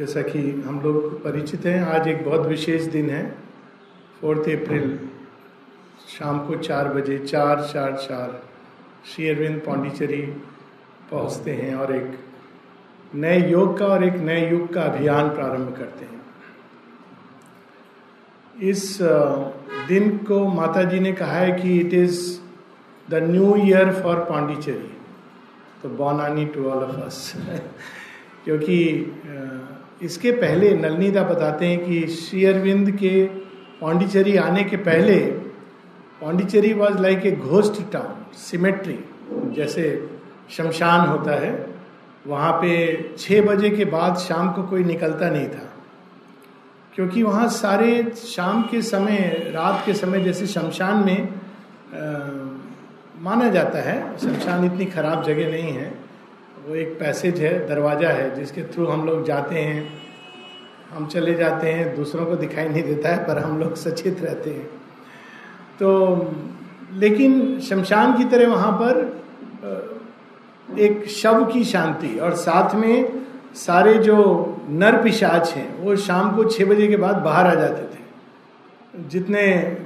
जैसा कि हम लोग परिचित हैं, आज एक बहुत विशेष दिन है, फोर्थ अप्रैल, शाम को चार बजे, चार चार चार, श्री अरविंद पाण्डिचेरी पहुँचते हैं और एक नए योग का और एक नए युग का अभियान प्रारंभ करते हैं। इस दिन को माता जी ने कहा है कि it is the new year for Pondicherry तो बॉनानी टू ऑल ऑफ़ अस क्योंकि इसके पहले नलनीदा बताते हैं कि श्री अरविंद के पाण्डिचेरी आने के पहले Pondicherry was like a ghost town cemetery जैसे शमशान होता है। वहाँ पे छः बजे के बाद शाम को कोई निकलता नहीं था। क्योंकि वहाँ सारे शाम के समय रात के समय जैसे शमशान में आ, माना जाता है शमशान इतनी खराब जगह नहीं है। वो एक पैसेज है, दरवाज़ा है, जिसके थ्रू हम लोग जाते हैं। हम चले जाते हैं, दूसरों को दिखाई नहीं देता है, पर हम लोग सचेत रहते हैं। तो लेकिन शमशान की तरह वहाँ पर एक शव की शांति और साथ में सारे जो नर पिशाच हैं, वो शाम को छः बजे के बाद बाहर आ जाते थे। जितने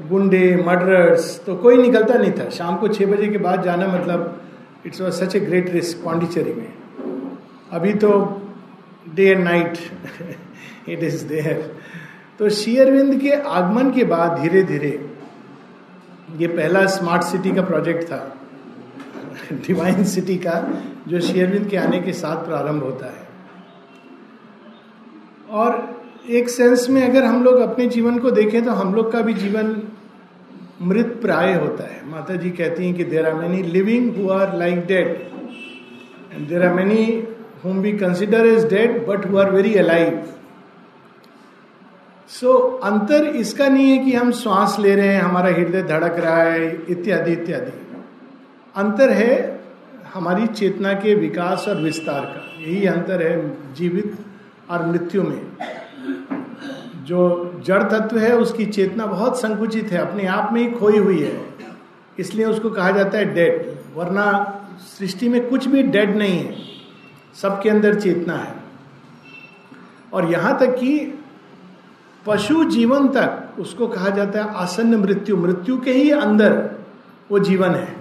गुंडे, मर्डरर्स तो कोई निकलता नहीं था। शाम को छः बजे के बाद जाना मतलब it's was such a great risk Pondicherry में। अभी तो day and night it is there. तो शेयरविंद के आगमन के बाद धीरे धीरे ये पहला स्मार्ट सिटी का प्रोजेक्ट था। डिवाइन सिटी का जो शेयरविंद के आने के साथ प्रारंभ होता है। और एक सेंस में अगर हम लोग अपने जीवन को देखें तो हम लोग का भी जीवन मृत प्राय होता है। माता जी कहती हैं कि there are many living who are like dead and there are many whom be consider as dead but who are very alive so अंतर इसका नहीं है कि हम श्वास ले रहे हैं, हमारा हृदय धड़क रहा है, इत्यादि इत्यादि। अंतर है हमारी चेतना के विकास और विस्तार का। यही अंतर है जीवित और मृत्यु में। जो जड़ तत्व है, उसकी चेतना बहुत संकुचित है, अपने आप में ही खोई हुई है। इसलिए उसको कहा जाता है डेड वरना सृष्टि में कुछ भी डेड नहीं है, सबके अंदर चेतना है। और यहाँ तक कि पशु जीवन तक उसको कहा जाता है आसन्न मृत्यु मृत्यु के ही अंदर वो जीवन है,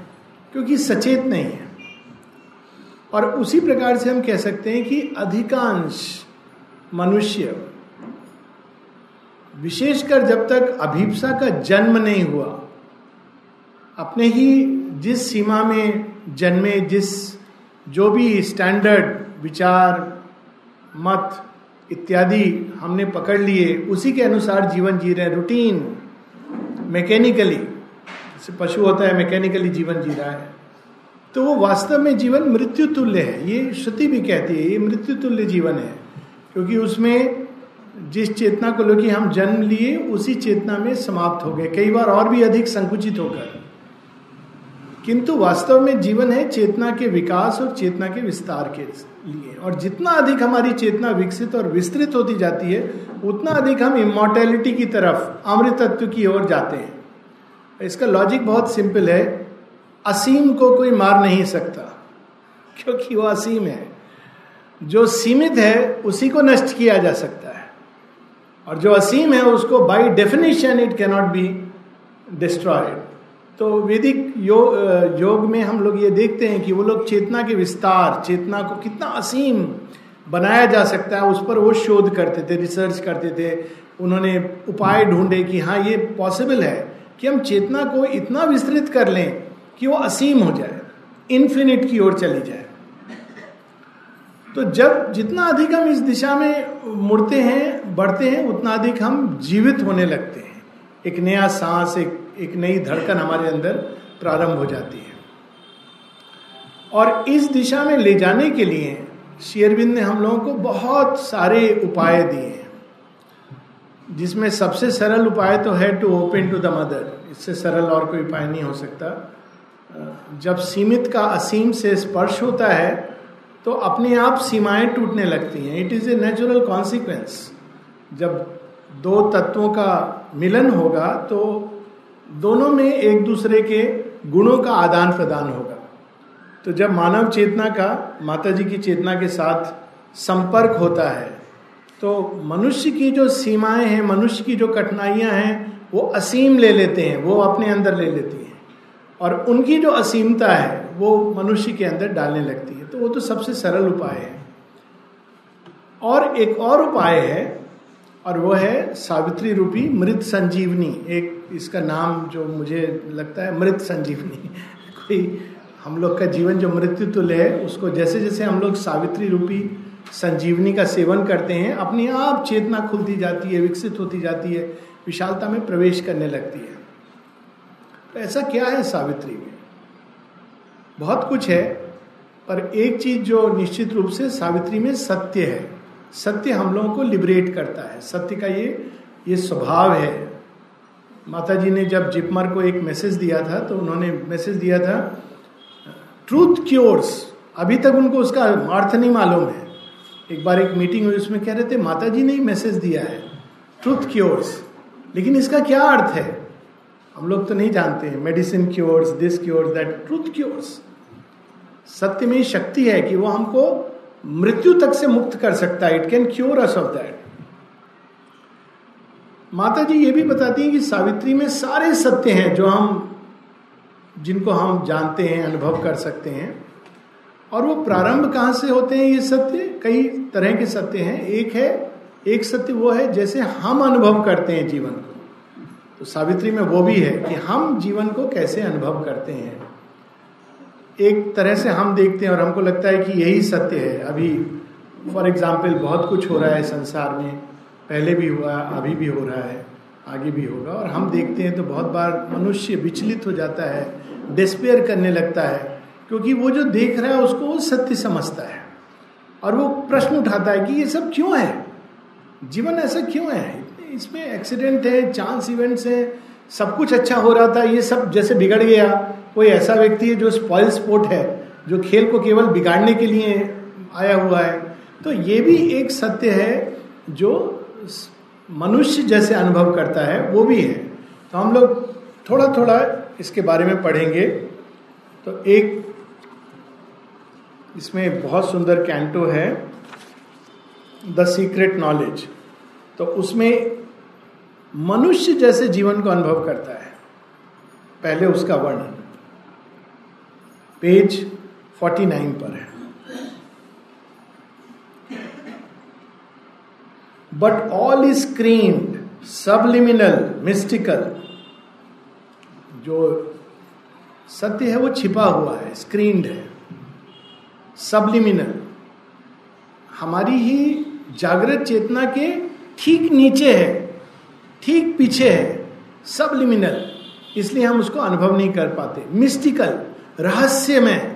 क्योंकि सचेत नहीं है। और उसी प्रकार से हम कह सकते हैं कि अधिकांश मनुष्य विशेषकर जब तक अभिप्सा का जन्म नहीं हुआ, अपने ही जिस सीमा में जन्मे, जिस जो भी स्टैंडर्ड विचार, मत इत्यादि हमने पकड़ लिए, उसी के अनुसार जीवन जी रहे हैं। रूटीन मैकेनिकली जैसे पशु होता है मैकेनिकली जीवन जी रहा है। तो वो वास्तव में जीवन मृत्यु तुल्य है। ये श्रुति भी कहती है, ये मृत्यु तुल्य जीवन है, क्योंकि उसमें जिस चेतना को लेकर हम जन्म लिए, उसी चेतना में समाप्त हो गए। कई बार और भी अधिक संकुचित होकर। किंतु वास्तव में जीवन है चेतना के विकास और चेतना के विस्तार के लिए। और जितना अधिक हमारी चेतना विकसित और विस्तृत होती जाती है, उतना अधिक हम इमोर्टेलिटी की तरफ़ अमृत तत्व की ओर जाते हैं। इसका लॉजिक बहुत सिंपल है। असीम को कोई मार नहीं सकता, क्योंकि वो असीम है। जो सीमित है, उसी को नष्ट किया जा सकता और जो असीम है उसको by definition it cannot be destroyed तो वैदिक योग योग में हम लोग ये देखते हैं कि वो लोग चेतना के विस्तार, चेतना को कितना असीम बनाया जा सकता है, उस पर वो शोध करते थे रिसर्च करते थे। उन्होंने उपाय ढूंढे कि हाँ ये पॉसिबल है कि हम चेतना को इतना विस्तृत कर लें कि वो असीम हो जाए इन्फिनिट की ओर चली जाए। तो जब जितना अधिक हम इस दिशा में मुड़ते हैं, बढ़ते हैं, उतना अधिक हम जीवित होने लगते हैं। एक नया सांस, एक एक नई धड़कन हमारे अंदर प्रारंभ हो जाती है। और इस दिशा में ले जाने के लिए शेयरबिंद ने हम लोगों को बहुत सारे उपाय दिए हैं। जिसमें सबसे सरल उपाय तो है to open to the mother इससे सरल और कोई उपाय नहीं हो सकता। जब सीमित का असीम से स्पर्श होता है तो अपने आप सीमाएँ टूटने लगती हैं। It is a natural consequence जब दो तत्वों का मिलन होगा तो दोनों में एक दूसरे के गुणों का आदान प्रदान होगा। तो जब मानव चेतना का माता जी की चेतना के साथ संपर्क होता है तो मनुष्य की जो सीमाएँ हैं, मनुष्य की जो कठिनाइयाँ हैं, वो असीम ले लेते हैं, वो अपने अंदर ले लेती हैं। और उनकी जो असीमता है, वो मनुष्य के अंदर डालने लगती है। तो वो तो सबसे सरल उपाय है। और एक और उपाय है, और वो है सावित्री रूपी मृत संजीवनी। एक इसका नाम जो मुझे लगता है मृत संजीवनी। कोई हम लोग का जीवन जो मृत्यु तुल्य है, उसको जैसे जैसे हम लोग सावित्री रूपी संजीवनी का सेवन करते हैं, अपने आप चेतना खुलती जाती है, विकसित होती जाती है, विशालता में प्रवेश करने लगती है। तो ऐसा क्या है सावित्री में? बहुत कुछ है, पर एक चीज़ जो निश्चित रूप से सावित्री में सत्य है। सत्य हम लोगों को लिबरेट करता है। सत्य का ये ये स्वभाव है। माता जी ने जब जिपमर को एक मैसेज दिया था तो उन्होंने मैसेज दिया था ट्रूथ क्योर्स अभी तक उनको उसका अर्थ नहीं मालूम है। एक बार एक मीटिंग हुई, उसमें कह रहे थे माता जी ने मैसेज दिया है। ट्रूथ क्योर्स लेकिन इसका क्या अर्थ है? हम लोग तो नहीं जानते हैं। Medicine cures this cures that truth cures सत्य में शक्ति है कि वो हमको मृत्यु तक से मुक्त कर सकता है। It can cure us of that माता जी ये भी बताती हैं कि सावित्री में सारे सत्य हैं जो हम, जिनको हम जानते हैं, अनुभव कर सकते हैं। और वो प्रारंभ कहाँ से होते हैं ये सत्य? कई तरह के सत्य हैं। एक है, एक सत्य वो है जैसे हम अनुभव करते हैं जीवन को। तो सावित्री में वो भी है कि हम जीवन को कैसे अनुभव करते हैं। एक तरह से हम देखते हैं और हमको लगता है कि यही सत्य है। अभी फॉर एग्ज़ाम्पल बहुत कुछ हो रहा है संसार में। पहले भी हुआ, अभी भी हो रहा है, आगे भी होगा। और हम देखते हैं तो बहुत बार मनुष्य विचलित हो जाता है डिस्पेयर करने लगता है, क्योंकि वो जो देख रहा है उसको वो सत्य समझता है। और वो प्रश्न उठाता है कि ये सब क्यों है? जीवन ऐसा क्यों है? इसमें एक्सीडेंट है चांस इवेंट्स है, सब कुछ अच्छा हो रहा था, ये सब जैसे बिगड़ गया। कोई ऐसा व्यक्ति है जो स्पॉइल स्पोर्ट है, जो खेल को केवल बिगाड़ने के लिए आया हुआ है। तो ये भी एक सत्य है जो मनुष्य जैसे अनुभव करता है, वो भी है। तो हम लोग थोड़ा थोड़ा इसके बारे में पढ़ेंगे। तो एक, इसमें बहुत सुंदर कैंटो है द सीक्रेट नॉलेज तो उसमें मनुष्य जैसे जीवन को अनुभव करता है। पहले उसका वर्णन। पेज 49 पर है। But all is screened subliminal mystical जो सत्य है, वो छिपा हुआ है स्क्रीन्ड है। सबलिमिनल हमारी ही जागृत चेतना के ठीक नीचे है। ठीक पीछे है सबलिमिनल इसलिए हम उसको अनुभव नहीं कर पाते। मिस्टिकल रहस्य में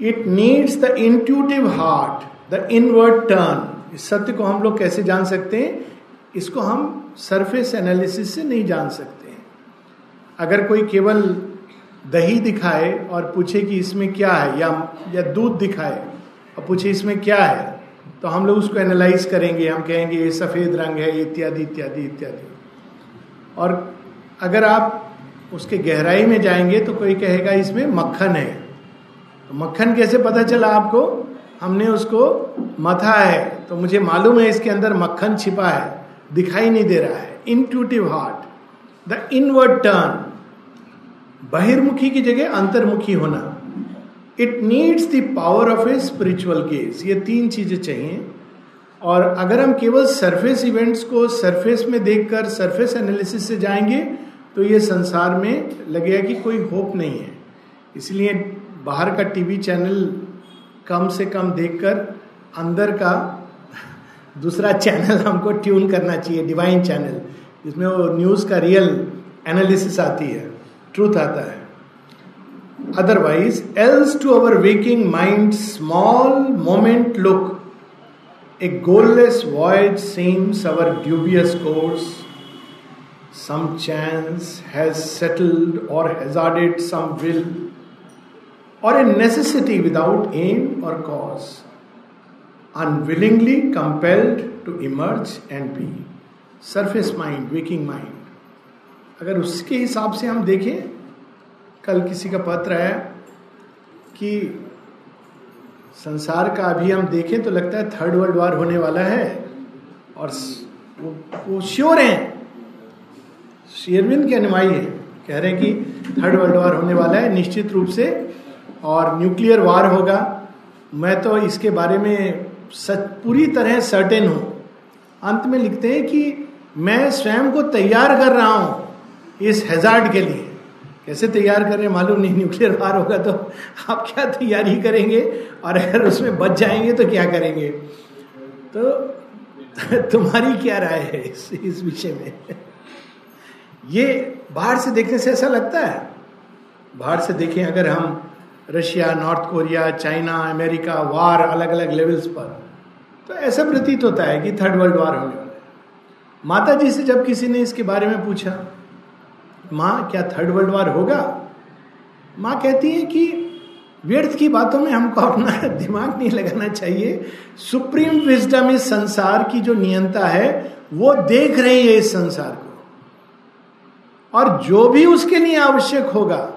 it needs the intuitive heart the inward turn इस सत्य को हम लोग कैसे जान सकते हैं? इसको हम सरफेस एनालिसिस से नहीं जान सकते हैं। अगर कोई केवल दही दिखाए और पूछे कि इसमें क्या है, या या दूध दिखाए, और पूछे इसमें क्या है तो हम लोग उसको एनालाइज करेंगे, हम कहेंगे, ये सफ़ेद रंग है इत्यादि इत्यादि इत्यादि। और अगर आप उसके गहराई में जाएँगे तो कोई कहेगा, इसमें मक्खन है। तो मक्खन कैसे पता चला आपको? हमने उसको मथा है तो मुझे मालूम है इसके अंदर मक्खन छिपा है, दिखाई नहीं दे रहा है। Intuitive heart the inward turn बहिर्मुखी की जगह अंतर्मुखी होना। It needs the power of a spiritual gaze ये तीन चीज़ें चाहिए। और अगर हम केवल सरफेस इवेंट्स को सरफेस में देखकर सरफेस एनालिसिस से जाएँगे तो ये संसार में लगेगा कि कोई होप नहीं है। इसलिए बाहर का टीवी चैनल कम से कम देखकर अंदर का दूसरा चैनल हमको ट्यून करना चाहिए डिवाइन चैनल जिसमें वो न्यूज़ का रियल एनालिसिस आती है। ट्रूथ आता है। Otherwise else to our waking mind small moment look a goalless voyage seems our dubious course some chance has settled or hazarded some will or a necessity without aim or cause unwillingly compelled to emerge and be surface mind waking mind अगर उसके हिसाब से हम देखें कल किसी का पत्र आया कि संसार का अभी हम देखें तो लगता है थर्ड वर्ल्ड वॉर होने वाला है और वो, वो श्योर हैं। शेरविंद के अनुयायी है। कह रहे हैं कि थर्ड वर्ल्ड वॉर होने वाला है निश्चित रूप से और न्यूक्लियर वार होगा। मैं तो इसके बारे में सच पूरी तरह सर्टेन हूँ। अंत में लिखते हैं कि मैं स्वयं को तैयार कर रहा हूँ इस हेजार्ड के लिए। कैसे तैयार कर मालूम नहीं न्यूक्लियर वार होगा तो आप क्या तैयारी करेंगे? और अगर उसमें बच जाएँगे तो क्या करेंगे? तो तुम्हारी क्या राय है इस, इस विषय में? ये बाहर से देखने से ऐसा लगता है? बाहर से देखें अगर हम Russia North Korea China America war अलग अलग लेवल्स पर तो ऐसा प्रतीत होता है कि थर्ड वर्ल्ड वार होने वाला है। माता जी से जब किसी ने इसके बारे में पूछा माँ, क्या थर्ड वर्ल्ड वार होगा? माँ कहती है कि व्यर्थ की बातों में हमको अपना दिमाग नहीं लगाना चाहिए। सुप्रीम विजडम इस संसार की जो नियंता है, वो देख रही है इस संसार को। और जो भी उसके लिए आवश्यक होगा,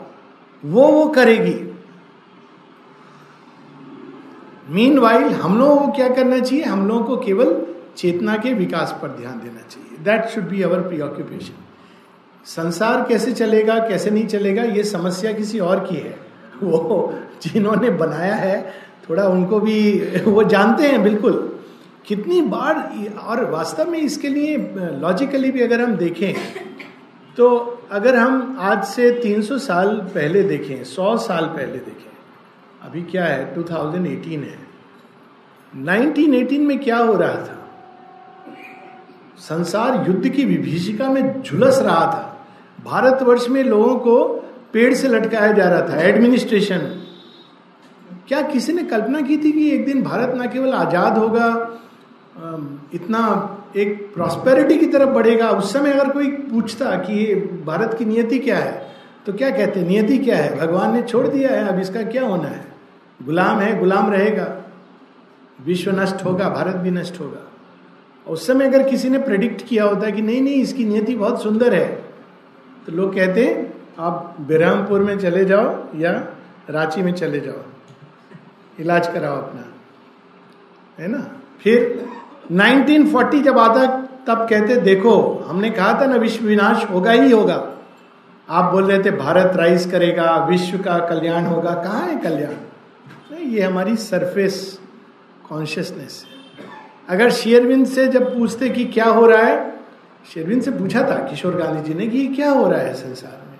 वो वो करेगी। मीन वाइल हम लोगों को क्या करना चाहिए? हम लोगों को केवल चेतना के विकास पर ध्यान देना चाहिए। That should be our preoccupation संसार कैसे चलेगा, कैसे नहीं चलेगा, ये समस्या किसी और की है। वो जिन्होंने बनाया है, थोड़ा उनको भी, वो जानते हैं बिल्कुल। कितनी बार, और वास्तव में इसके लिए लॉजिकली भी अगर हम देखें तो अगर हम आज से 300 साल पहले देखें 100 साल पहले देखें, अभी क्या है 2018 है। 1918 में क्या हो रहा था? संसार युद्ध की विभीषिका में झुलस रहा था। भारतवर्ष में लोगों को पेड़ से लटकाया जा रहा था एडमिनिस्ट्रेशन क्या किसी ने कल्पना की थी कि एक दिन भारत न केवल आज़ाद होगा इतना एक प्रॉस्पेरिटी की तरफ़ बढ़ेगा? उस समय अगर कोई पूछता कि भारत की नियति क्या है तो क्या कहते नियति क्या है? भगवान ने छोड़ दिया है, अब इसका क्या होना है? गुलाम है, गुलाम रहेगा। विश्व नष्ट होगा, भारत भी नष्ट होगा। उस समय अगर किसी ने प्रेडिक्ट किया होता है कि नहीं नहीं, इसकी नियति बहुत सुंदर है तो लोग कहते आप बिरामपुर में चले जाओ या रांची में चले जाओ। इलाज कराओ अपना। है ना? फिर 1940 जब आता, तब कहते, देखो, हमने कहा था ना, विश्व विनाश होगा ही होगा। आप बोल रहे थे, भारत राइज करेगा, विश्व का कल्याण होगा। कहाँ है कल्याण? ये हमारी सरफेस कॉन्शियसनेस है। अगर शेयरविंद से जब पूछते कि क्या हो रहा है शेरविंद से पूछा था किशोर गांधी जी ने कि ये क्या हो रहा है संसार में?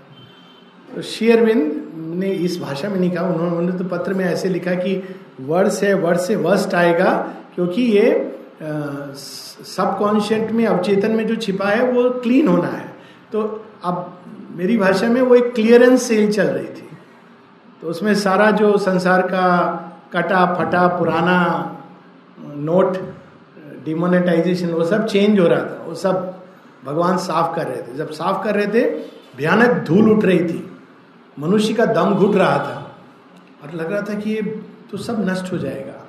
तो शेयरविंद ने इस भाषा में नहीं कहा, उन्होंने तो पत्र में ऐसे लिखा कि वर्ष है वर्ड से वर्स्ट आएगा, क्योंकि ये सबकॉन्शियंट में, अवचेतन में जो छिपा है, वो क्लीन होना है। तो अब मेरी भाषा में वो एक क्लियरेंस सेल चल रही थी। तो उसमें सारा जो संसार का कटा, फटा, पुराना नोट डिमोनेटाइजेशन वो सब चेंज हो रहा था। वो सब भगवान साफ़ कर रहे थे। जब साफ़ कर रहे थे, भयानक धूल उठ रही थी। मनुष्य का दम घुट रहा था। और लग रहा था कि ये तो सब नष्ट हो जाएगा।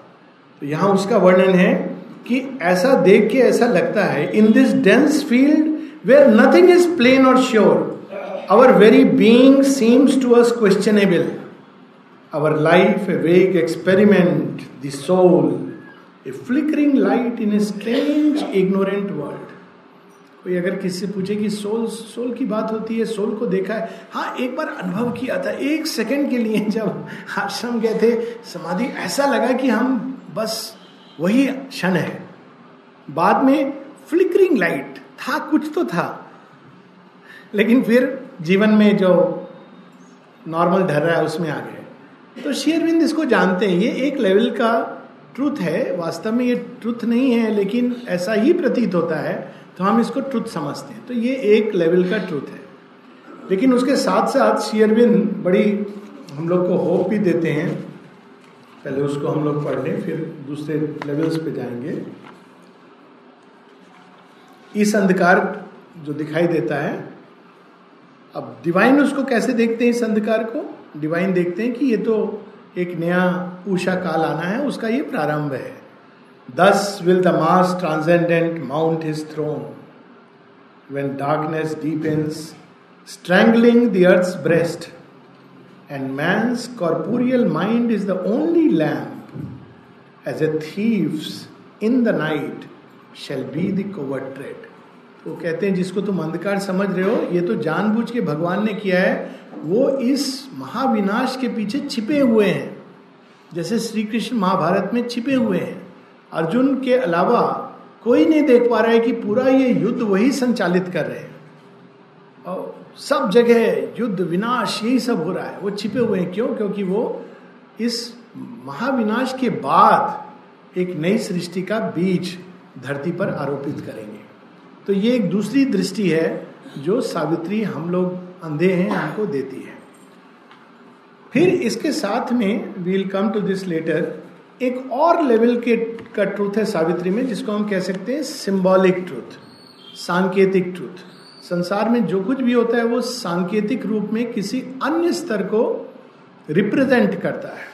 तो यहाँ उसका वर्णन है कि ऐसा देख के ऐसा लगता है in this dense field where nothing is plain or sure our very being seems to us questionable our life a vague experiment the soul a flickering light in a strange ignorant world कोई अगर किसी से पूछे कि soul soul की बात होती है, सोल को देखा है हाँ एक बार अनुभव किया था, एक सेकंड के लिए जब आश्रम गए थे, समाधि, ऐसा लगा कि हम बस वही क्षण है। बाद में फ्लिकरिंग लाइट था, कुछ तो था। लेकिन फिर जीवन में जो नॉर्मल ढर रहा है, उसमें आ गए तो शेयरविंद इसको जानते हैं, ये एक लेवल का ट्रुथ है, वास्तव में ये ट्रुथ नहीं है, लेकिन ऐसा ही प्रतीत होता है। तो हम इसको ट्रुथ समझते हैं। तो ये एक लेवल का ट्रुथ है। लेकिन उसके साथ साथ शेयरविंद बड़ी हम लोग को होप भी देते हैं। पहले उसको हम लोग पढ़ लें, फिर दूसरे लेवल्स पे जाएँगे। इस अंधकार जो दिखाई देता है, अब डिवाइन उसको कैसे देखते हैं इस अंधकार को? डिवाइन देखते हैं कि ये तो एक नया ऊषा काल आना है, उसका ये प्रारंभ है। Thus will the mass transcendent mount his throne when darkness deepens, strangling the earth's breast, and man's corporeal mind is the only lamp as a thief's in the night shall be the covert tread वो कहते हैं जिसको तुम अंधकार समझ रहे हो ये तो जानबूझ के भगवान ने किया है वो इस महाविनाश के पीछे छिपे हुए हैं जैसे श्री कृष्ण महाभारत में छिपे हुए हैं अर्जुन के अलावा कोई नहीं देख पा रहा है कि पूरा ये युद्ध वही संचालित कर रहे हैं। सब जगह युद्ध, विनाश, यही सब हो रहा है। वो छिपे हुए हैं। क्यों? क्योंकि वो इस महाविनाश के बाद एक नई सृष्टि का बीज धरती पर आरोपित करेंगे। तो ये एक दूसरी दृष्टि है जो सावित्री हम लोग अंधे हैं, हमको देती है। फिर इसके साथ में we'll come to this later एक और लेवल के, का ट्रूथ है सावित्री में, जिसको हम कह सकते हैं सिंबॉलिक ट्रूथ सांकेतिक ट्रूथ संसार में जो कुछ भी होता है, वो सांकेतिक रूप में किसी अन्य स्तर को रिप्रेजेंट करता है।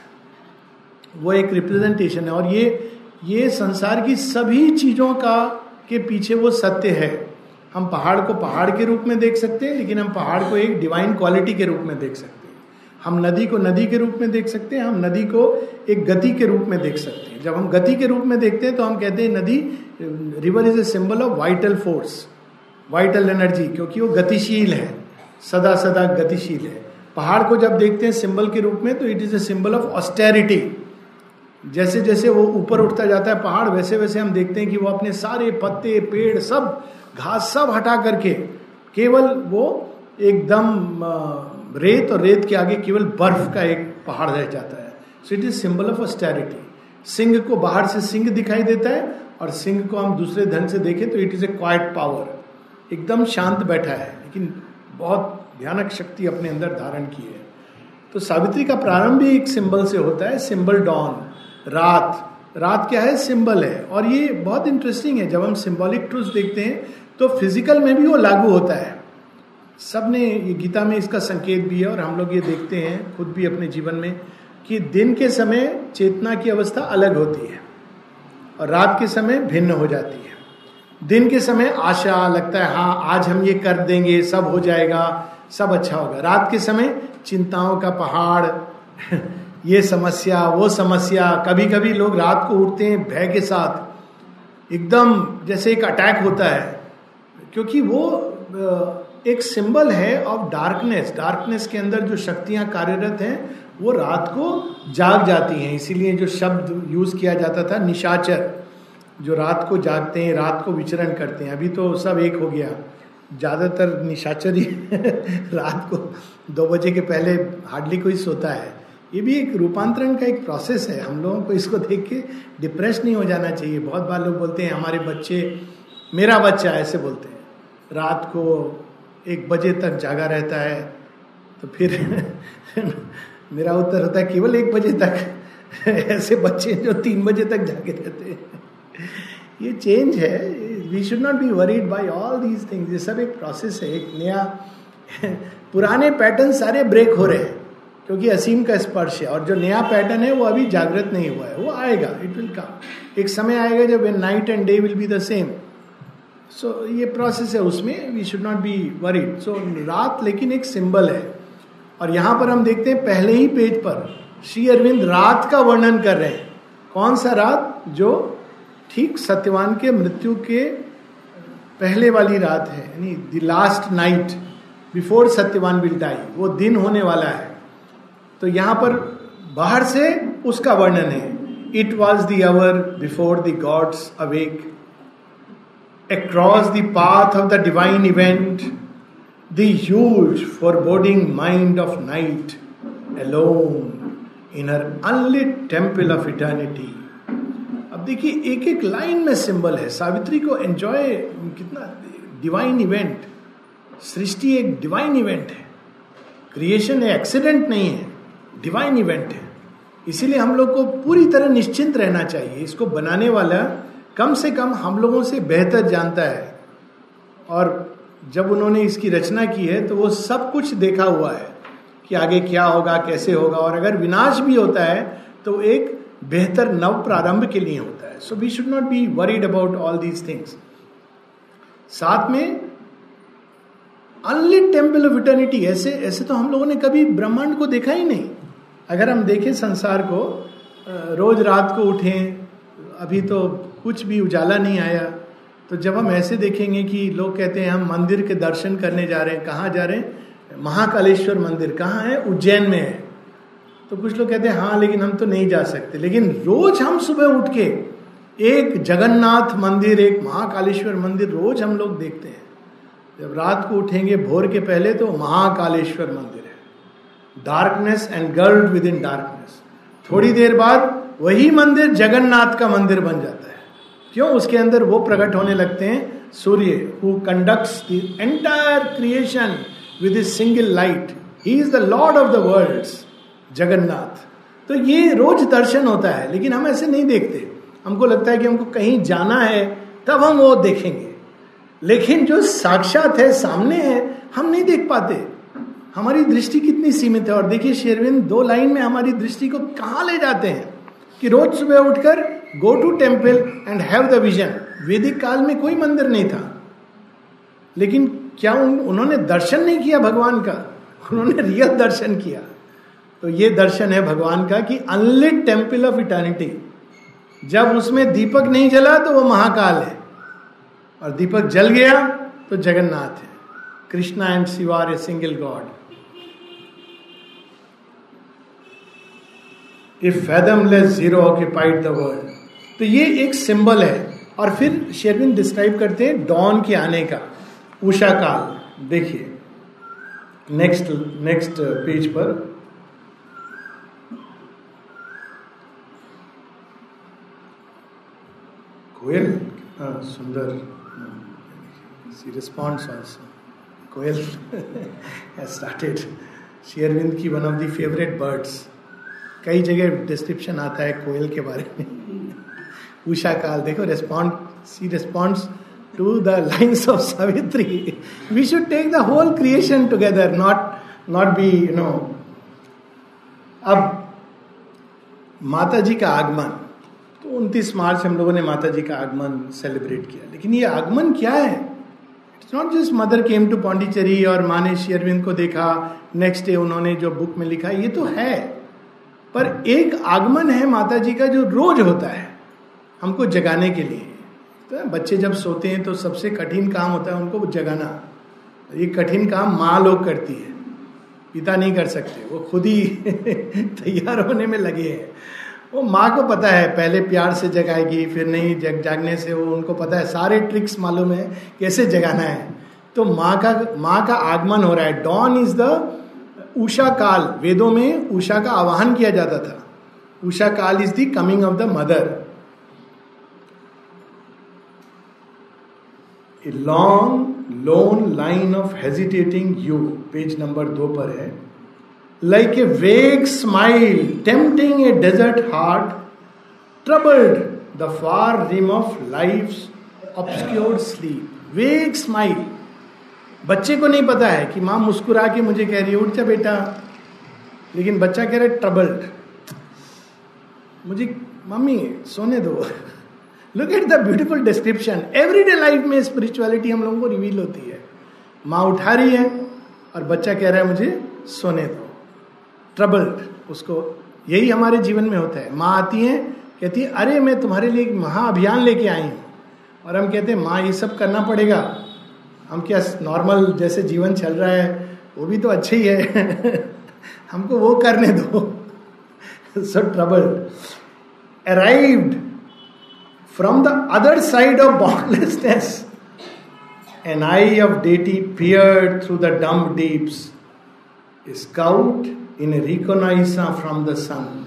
वो एक रिप्रेजेंटेशन है और ये ये संसार की सभी चीज़ों का, के पीछे वो सत्य है। हम पहाड़ को पहाड़ के रूप में देख सकते हैं, लेकिन हम पहाड़ को एक डिवाइन क्वालिटी के रूप में देख सकते हैं। हम नदी को नदी के रूप में देख सकते हैं, हम नदी को एक गति के रूप में देख सकते हैं। जब हम गति के रूप में देखते हैं तो हम कहते हैं नदी river is a symbol of vital force vital energy क्योंकि वो गतिशील है, सदा सदा गतिशील है। पहाड़ को जब देखते हैं सिंबल के रूप में तो it is a symbol of austerity जैसे जैसे वो ऊपर उठता जाता है पहाड़, वैसे वैसे हम देखते हैं कि वो अपने सारे पत्ते, पेड़, सब, घास सब हटा करके, केवल वो एकदम रेत और रेत के आगे केवल बर्फ़ का एक पहाड़ रह जाता है। So it is symbol of austerity Singh को बाहर से सिंह दिखाई देता है और सिंह को हम दूसरे ढंग से देखें तो it is a quiet power एकदम शांत बैठा है, लेकिन बहुत भयानक शक्ति अपने अंदर धारण की है। तो सावित्री का प्रारंभ भी एक सिंबल से होता है सिंबल डॉन रात। रात क्या है? सिंबल है। और ये बहुत इंटरेस्टिंग है, जब हम सिंबॉलिक ट्रूथ देखते हैं तो फ़िज़िकल में भी वो लागू होता है। सबने ये गीता में इसका संकेत भी है और हम लोग ये देखते हैं, खुद भी अपने जीवन में, कि दिन के समय चेतना की अवस्था अलग होती है और रात के समय भिन्न हो जाती है। दिन के समय आशा लगता है हाँ आज हम ये कर देंगे, सब हो जाएगा, सब अच्छा होगा। रात के समय चिंताओं का पहाड़, ये समस्या, वो समस्या कभी कभी लोग रात को उठते हैं भय के साथ। एकदम जैसे एक अटैक होता है, क्योंकि वो एक सिंबल है ऑफ़ डार्कनेस डार्कनेस के अंदर जो शक्तियाँ कार्यरत हैं, वो रात को जाग जाती हैं। इसीलिए जो शब्द यूज़ किया जाता था, निशाचर, जो रात को जागते हैं, रात को विचरण करते हैं। अभी तो सब एक हो गया। ज़्यादातर निशाचर ही रात को दो बजे के पहले हार्डली कोई सोता है। ये भी एक रूपांतरण का एक प्रोसेस है। हम लोगों को इसको देख के डिप्रेस नहीं हो जाना चाहिए। बहुत बार लोग बोलते हैं, हमारे बच्चे, मेरा बच्चा, ऐसे बोलते हैं। रात को एक बजे तक जागा रहता है तो फिर मेरा उत्तर होता है केवल एक बजे तक। ऐसे बच्चे जो तीन बजे तक जागे रहते हैं। ये चेंज है। We should not be worried by all these things ये सब एक प्रोसेस है, एक नया पुराने पैटर्न सारे ब्रेक हो रहे हैं, क्योंकि असीम का स्पर्श है, और जो नया पैटर्न है वो अभी जागृत नहीं हुआ है, वो आएगा इट विल कम एक समय आएगा जब night and day will be the same so ये प्रोसेस है उसमें we should not be worried so रात लेकिन एक सिंबल है। और यहाँ पर हम देखते हैं, पहले ही पेज पर श्री अरविंद रात का वर्णन कर रहे हैं। कौन सा रात? जो ठीक सत्यवान के मृत्यु के पहले वाली रात है। यानी the last night before Satyavan will die वो दिन होने वाला है। तो यहाँ पर बाहर से उसका वर्णन है। It was the hour before the gods awake the path of the divine event the huge foreboding mind of night alone in her unlit temple of eternity अब देखिए एक एक लाइन में सिंबल है। सावित्री को एंजॉय कितना डिवाइन इवेंट सृष्टि एक डिवाइन इवेंट है। क्रिएशन है एक्सीडेंट नहीं है डिवाइन इवेंट है। इसीलिए हम लोग को पूरी तरह निश्चिंत रहना चाहिए। इसको बनाने वाला कम से कम हम लोगों से बेहतर जानता है। और जब उन्होंने इसकी रचना की है तो वो सब कुछ देखा हुआ है कि आगे क्या होगा, कैसे होगा। और अगर विनाश भी होता है तो एक बेहतर नव प्रारंभ के लिए होता है। So we should not be worried about all these things साथ में अनलिट टेंपल ऑफ़ इटर्निटी ऐसे ऐसे तो हम लोगों ने कभी ब्रह्मांड को देखा ही नहीं। अगर हम देखें संसार को रोज रात को उठें, अभी तो कुछ भी उजाला नहीं आया। तो जब हम ऐसे देखेंगे कि लोग कहते हैं, हम मंदिर के दर्शन करने जा रहे हैं। कहाँ जा रहे हैं? महाकालेश्वर मंदिर। कहाँ है? उज्जैन में है। तो कुछ लोग कहते हैं हाँ लेकिन हम तो नहीं जा सकते। लेकिन रोज हम सुबह उठ के एक जगन्नाथ मंदिर, एक महाकालेश्वर मंदिर रोज हम लोग देखते हैं। जब रात को उठेंगे भोर के पहले तो महाकालेश्वर मंदिर है। डार्कनेस एंड गर्ल्ड विद इन डार्कनेस थोड़ी देर बाद वही मंदिर जगन्नाथ का मंदिर बन जाता है। क्यों उसके अंदर वो प्रकट होने लगते हैं? सूर्य who conducts the entire creation with single light he is the lord of the world Jagannath तो ये रोज दर्शन होता है, लेकिन हम ऐसे नहीं देखते। हमको लगता है कि हमको कहीं जाना है, तब हम वो देखेंगे। लेकिन जो साक्षात है, सामने है, हम नहीं देख पाते। हमारी दृष्टि कितनी सीमित है? और देखिए शेरविंद, दो लाइन में हमारी दृष्टि को कहाँ ले जाते हैं? कि रोज सुबह उठकर go to temple and have the vision वैदिक काल में कोई मंदिर नहीं था। लेकिन क्या उन, उन्होंने दर्शन नहीं किया भगवान का? उन्होंने रियल दर्शन किया। तो ये दर्शन है भगवान का कि अनलिट टेंपल ऑफ़ इटर्निटी जब उसमें दीपक नहीं जला तो वो महाकाल है। और दीपक जल गया तो जगन्नाथ है। Krishna and Shiva are a single god if fathomless zero occupied the world तो ये एक सिंबल है। और फिर शेरविन डिस्क्राइब करते हैं डॉन के आने का। उषा काल, देखिए। नेक्स्ट नेक्स्ट पेज पर। कोयल सुंदर। सी रिस्पॉन्स ऑल्सो कोयल स्टार्टेड शेयरविंद की one of the favourite birds कई जगह डिस्क्रिप्शन आता है कोयल के बारे में। उषा काल देखो respond she responds to the lines of Savitri we should take the whole creation together not not be you know अब माता जी का आगमन। तो उनतीस मार्च हम लोगों ने माता जी का आगमन सेलिब्रेट किया। लेकिन ये आगमन क्या है? It's not just mother came to Pondicherry और माँ ने शेयरविंद को देखा। नेक्स्ट डे उन्होंने जो बुक में लिखा, ये तो है। पर एक आगमन है माता जी का जो रोज होता है। हमको जगाने के लिए। तो बच्चे जब सोते हैं तो सबसे कठिन काम होता है उनको जगाना। ये कठिन काम माँ लोग करती है। पिता नहीं कर सकते। वो खुद ही तैयार होने में लगे हैं। वो माँ को पता है, पहले प्यार से जगाएगी, फिर नहीं, जग, जागने से वो उनको पता है। सारे ट्रिक्स मालूम है, कैसे जगाना है। तो माँ का माँ का आगमन हो रहा है। डॉन इज़ द उषा काल। वेदों में उषा का आवाहन किया जाता था। उषा काल is the coming of the mother a long lone line of hesitating hue page number दो पर है like a vague smile tempting a desert heart troubled the far rim of life obscure sleep vague smile बच्चे को नहीं पता है कि माँ मुस्कुरा के मुझे कह रही है, उठ जा बेटा। लेकिन बच्चा कह रहा है ट्रबल्ड मुझे, मम्मी, सोने दो। Look at the beautiful description everyday life में स्पिरिचुअलिटी हम लोगों को रिवील होती है। माँ उठा रही है और बच्चा कह रहा है, मुझे सोने दो। ट्रबल्ड उसको यही हमारे जीवन में होता है। माँ आती है, कहती है, अरे, मैं तुम्हारे लिए एक महा अभियान लेके आई हूँ। और हम कहते हैं, माँ, ये सब करना पड़ेगा। हम क्या नॉर्मल जैसे जीवन चल रहा है, वो भी तो अच्छे ही है। हमको वो करने दो। So trouble arrived From the other side of boundlessness an eye of deity peer through the dumb deeps scout in reconnaissance from the sun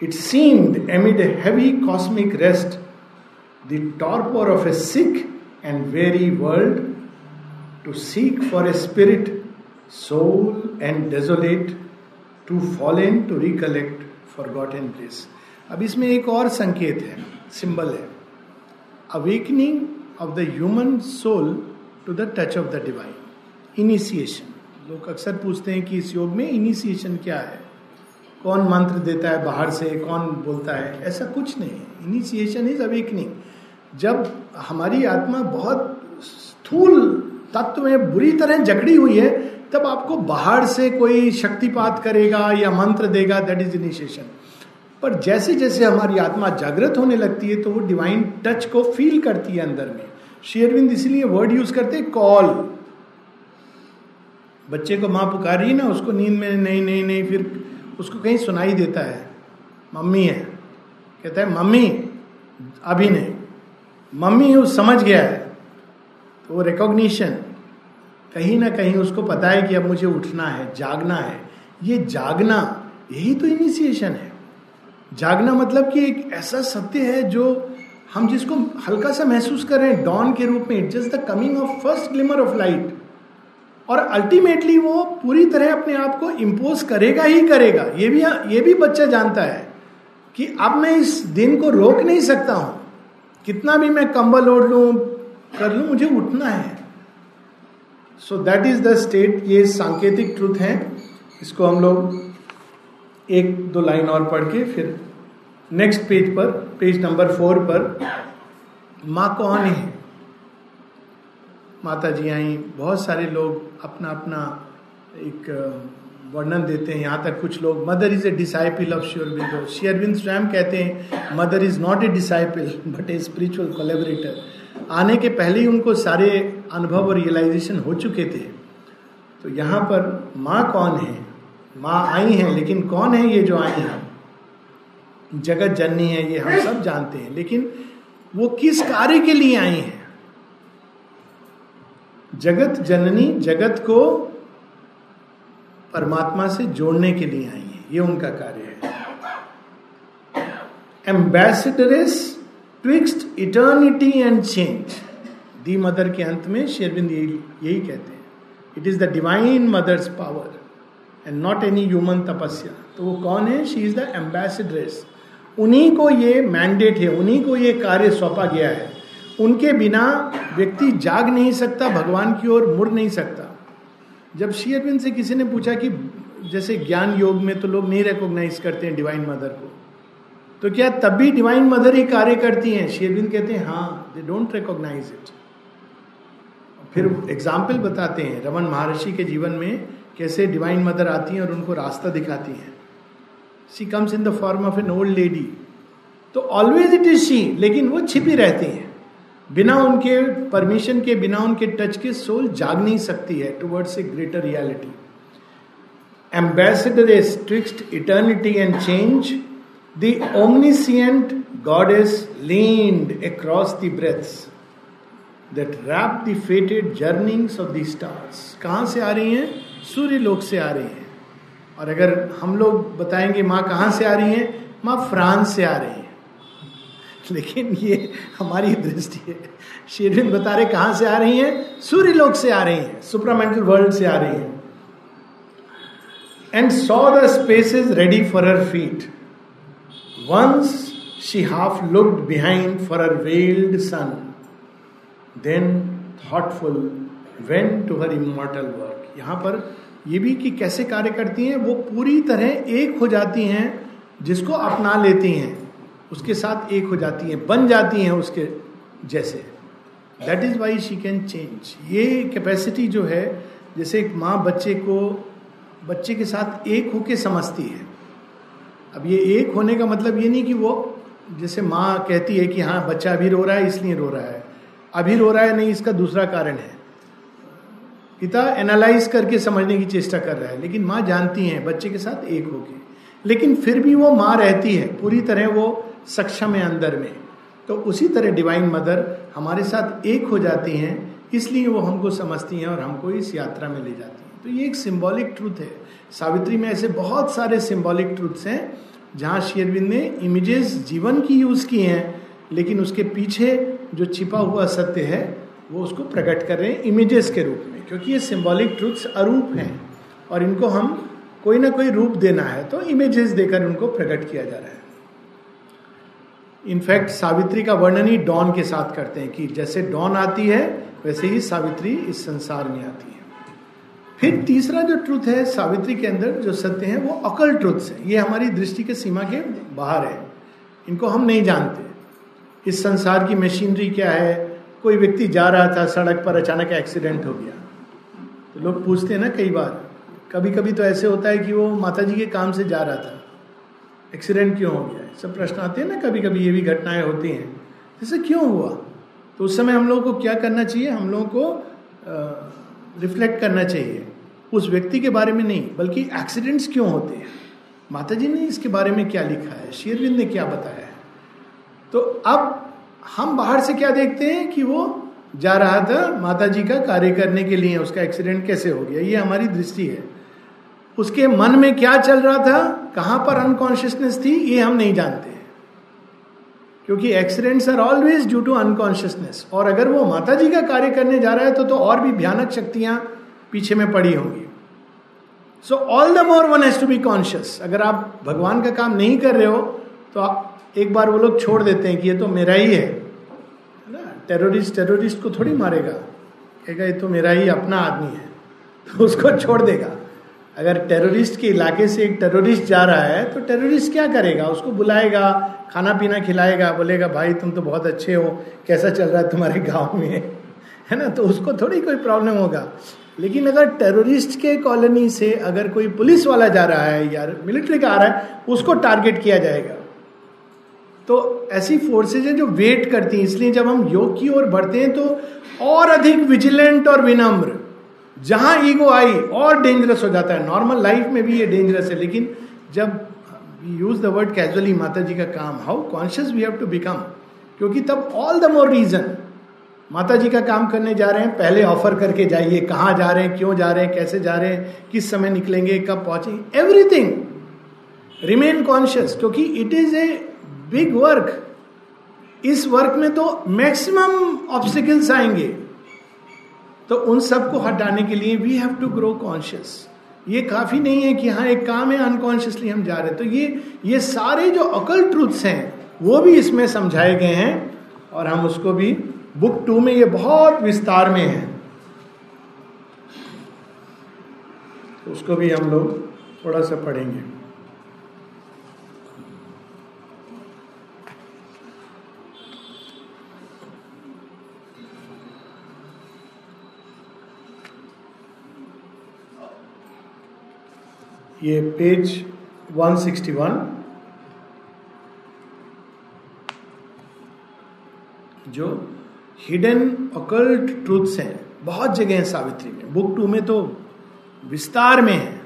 it seemed amid a heavy cosmic rest the torpor of a sick and weary world, to seek for a spirit, soul, and desolate, to fallen to recollect forgotten place. अब इसमें एक और संकेत है symbol है. Awakening of the human soul to the touch of the divine initiation लोग अक्सर पूछते हैं कि इस योग में इनिशिएशन क्या है? कौन मंत्र देता है बाहर से? कौन बोलता है? ऐसा कुछ नहीं. है इनिशिएशन इज़ अवेकनिंग जब हमारी आत्मा बहुत स्थूल तत्व में बुरी तरह जकड़ी हुई है, तब आपको बाहर से कोई शक्तिपात करेगा या मंत्र देगा दैट इज़ इनिशिएशन पर जैसे जैसे हमारी आत्मा जागृत होने लगती है तो वो डिवाइन टच को फील करती है अंदर में। शेयरविंद इसलिए वर्ड यूज़ करते कॉल बच्चे को माँ पुकार रही ना, उसको नींद में नहीं नहीं नहीं, फिर उसको कहीं सुनाई देता है। मम्मी है। कहता है, मम्मी, अभी नहीं। मम्मी वो समझ गया है। तो वो रिकॉग्निशन कहीं ना कहीं उसको पता है कि अब मुझे उठना है, जागना है। ये जागना, यही तो इनिशिएशन है। जागना मतलब कि एक ऐसा सत्य है जो हम जिसको हल्का सा महसूस कर रहे हैं डॉन के रूप में it just the coming of first glimmer of light और अल्टीमेटली वो पूरी तरह अपने आप को इम्पोज करेगा ही करेगा। ये भी ये भी बच्चा जानता है कि अब मैं इस दिन को रोक नहीं सकता हूँ। कितना भी मैं कंबल ओढ़ लू, कर लू, मुझे उठना है। So that is the state ये सांकेतिक ट्रुथ है। इसको हम लोग एक दो लाइन और पढ़ के फिर नेक्स्ट पेज पर पेज नंबर फोर पर, माँ कौन है? माता जी आई, बहुत सारे लोग अपना अपना एक वर्णन देते हैं। यहाँ तक कुछ लोग, mother is a disciple of Sri Aurobindo शेयरबिंद स्वयं कहते हैं, mother is not a disciple but a spiritual collaborator आने के पहले ही उनको सारे अनुभव और रियलाइजेशन हो चुके थे। तो यहाँ पर, माँ कौन है? माँ आई हैं, लेकिन कौन है ये जो आई हैं? जगत जननी है, ये हम सब जानते हैं। लेकिन वो किस कार्य के लिए आई हैं? जगत जननी, जगत को परमात्मा से जोड़ने के लिए आई है। ये उनका कार्य है। एम्बेसडरेस twixt eternity and change the mother के अंत में शेरविंद यही यही कहते हैं। It is the divine mother's power and not any human तपस्या तो वो कौन है? शी इज़ द एम्बेसडरेस उन्हीं को ये मैंडेट है, उन्हीं को ये कार्य सौंपा गया है। उनके बिना व्यक्ति जाग नहीं सकता, भगवान की ओर मुड़ नहीं सकता। जब शेयरबिन से किसी ने पूछा कि जैसे ज्ञान योग में तो लोग नहीं रिकॉग्नाइज करते हैं डिवाइन मदर को। तो क्या तब भी डिवाइन मदर ही कार्य करती हैं? शेयरबिन कहते हैं हाँ दे डोंट रिकॉग्नाइज इट फिर एग्ज़ाम्पल बताते हैं, रमन महर्षि के जीवन में कैसे डिवाइन मदर आती हैं और उनको रास्ता दिखाती हैं। She comes in the form of an old lady तो ऑलवेज इट इज़ शी लेकिन वो छिपी रहती हैं। बिना उनके परमिशन के, बिना उनके टच के सोल जाग नहीं सकती है towards a greater reality ambassador is twixt eternity and change the god is leaned across the breaths that wrap the fated journeyings of the stars कहाँ से आ रही हैं? सूर्य लोक से आ रही है। और अगर हम लोग बताएँगे माँ कहाँ से आ रही है, माँ फ्रांस से आ रही है। लेकिन ये हमारी दृष्टि है। शेरविंद बता रहे कहाँ से आ रही हैं? सूर्य लोक से आ रही हैं, सुपरामेंटल वर्ल्ड से आ रही हैं। And saw the spaces ready for her feet once she half looked behind for her veiled sun then thoughtful went to her immortal work यहाँ पर ये भी कि कैसे कार्य करती हैं, वो पूरी तरह एक हो जाती हैं, जिसको अपना लेती हैं। उसके साथ एक हो जाती हैं, बन जाती हैं उसके जैसे। That is why she can change ये कैपेसिटी जो है, जैसे एक माँ बच्चे को, बच्चे के साथ एक होके समझती है। अब ये एक होने का मतलब ये नहीं कि वो, जैसे माँ कहती है कि हाँ बच्चा अभी रो रहा है, इसलिए रो रहा है। अभी रो रहा है नहीं, इसका दूसरा कारण है। पिता एनालाइज करके समझने की चेष्टा कर रहा है, लेकिन माँ जानती है, बच्चे के साथ एक होके। लेकिन फिर भी वो माँ रहती है, पूरी तरह वो सक्षम है अंदर में। तो उसी तरह डिवाइन मदर हमारे साथ एक हो जाती हैं, इसलिए वो हमको समझती हैं और हमको इस यात्रा में ले जाती हैं। तो ये एक सिंबॉलिक ट्रूथ है। सावित्री में ऐसे बहुत सारे सिंबॉलिक ट्रूथ्स हैं, जहाँ शेरविंद ने इमेजेस जीवन की यूज़ की हैं, लेकिन उसके पीछे जो छिपा हुआ सत्य है वो उसको प्रकट कर रहे हैं इमेजेस के रूप में, क्योंकि ये सिंबॉलिक ट्रूथ्स अरूप हैं और इनको हम कोई ना कोई रूप देना है तो इमेजेस देकर उनको प्रकट किया जा रहा है। इनफैक्ट सावित्री का वर्णन ही डॉन के साथ करते हैं कि जैसे डॉन आती है, वैसे ही सावित्री इस संसार में आती है। फिर तीसरा जो ट्रुथ है सावित्री के अंदर जो सत्य है, वो अकल ट्रुथ्स है। ये हमारी दृष्टि के सीमा के बाहर है। इनको हम नहीं जानते। इस संसार की मशीनरी क्या है? कोई व्यक्ति जा रहा था, सड़क पर अचानक एक्सीडेंट हो गया। तो लोग पूछते हैं ना कई बार कभी कभी तो ऐसे होता है कि वो माता जी के काम से जा रहा था। एक्सीडेंट क्यों हो गया सब प्रश्न आते हैं ना कभी कभी ये भी घटनाएँ होती हैं। जैसे क्यों हुआ? तो उस समय हम लोगों को क्या करना चाहिए? हम लोगों को रिफ्लेक्ट करना चाहिए। उस व्यक्ति के बारे में नहीं, बल्कि एक्सीडेंट्स क्यों होते हैं? माता जी ने इसके बारे में क्या लिखा है? शेरविंद ने क्या बताया है? तो अब हम बाहर से क्या देखते हैं कि वो जा रहा था माता जी का कार्य करने के लिए, उसका एक्सीडेंट कैसे हो गया? ये हमारी दृष्टि है। उसके मन में क्या चल रहा था? कहाँ पर अनकॉन्शियसनेस थी? ये हम नहीं जानते। क्योंकि accidents are always due to unconsciousness और अगर वो माता जी का कार्य करने जा रहा है तो तो और भी भयानक शक्तियाँ पीछे में पड़ी होंगी। So all the more one has to be conscious अगर आप भगवान का काम नहीं कर रहे हो तो आप एक बार वो लोग छोड़ देते हैं कि ये तो मेरा ही है। ना? टेररिस्ट टेररिस्ट को थोड़ी मारेगा। कहेगा, ये तो मेरा ही, अपना आदमी है। तो उसको छोड़ देगा। अगर टेररिस्ट के इलाके से एक टेररिस्ट जा रहा है तो टेररिस्ट क्या करेगा? उसको बुलाएगा, खाना पीना खिलाएगा, बोलेगा, भाई, तुम तो बहुत अच्छे हो। कैसा चल रहा है तुम्हारे गाँव में? है ना? तो उसको थोड़ी कोई प्रॉब्लम होगा। लेकिन अगर टेररिस्ट के कॉलोनी से अगर कोई पुलिस वाला जा रहा है या मिलिट्री का आ रहा है, उसको टारगेट किया जाएगा। तो ऐसी फोर्सेज है जो वेट करती हैं। इसलिए जब हम योग की ओर बढ़ते हैं तो और अधिक विजिलेंट और विनम्र। जहाँ ईगो आई, और डेंजरस हो जाता है। नॉर्मल लाइफ में भी ये डेंजरस है, लेकिन जब use the word casually Mata जी का काम how conscious we have to become क्योंकि तब all the more reason Mata जी का काम करने जा रहे हैं, पहले ऑफ़र करके जाइए, कहाँ जा रहे हैं, क्यों जा रहे हैं, कैसे जा रहे हैं, किस समय निकलेंगे, कब पहुँचेंगे एवरीथिंग रिमेन कॉन्शियस क्योंकि it is a big work. इस वर्क में तो मैक्सिमम ऑब्स्टिकल्स आएँगे। तो उन सबको हटाने के लिए we have to grow conscious ये काफ़ी नहीं है कि हाँ एक काम है अनकॉन्शियसली हम जा रहे तो ये ये सारे जो अकल ट्रूथ्स हैं, वो भी इसमें समझाए गए हैं और हम उसको भी बुक टू में ये बहुत विस्तार में है। तो उसको भी हम लोग थोड़ा सा पढ़ेंगे। ये पेज 161 जो हिडन अकल्ट ट्रूथ्स हैं, बहुत जगह हैं सावित्री में। बुक टू में तो विस्तार में है,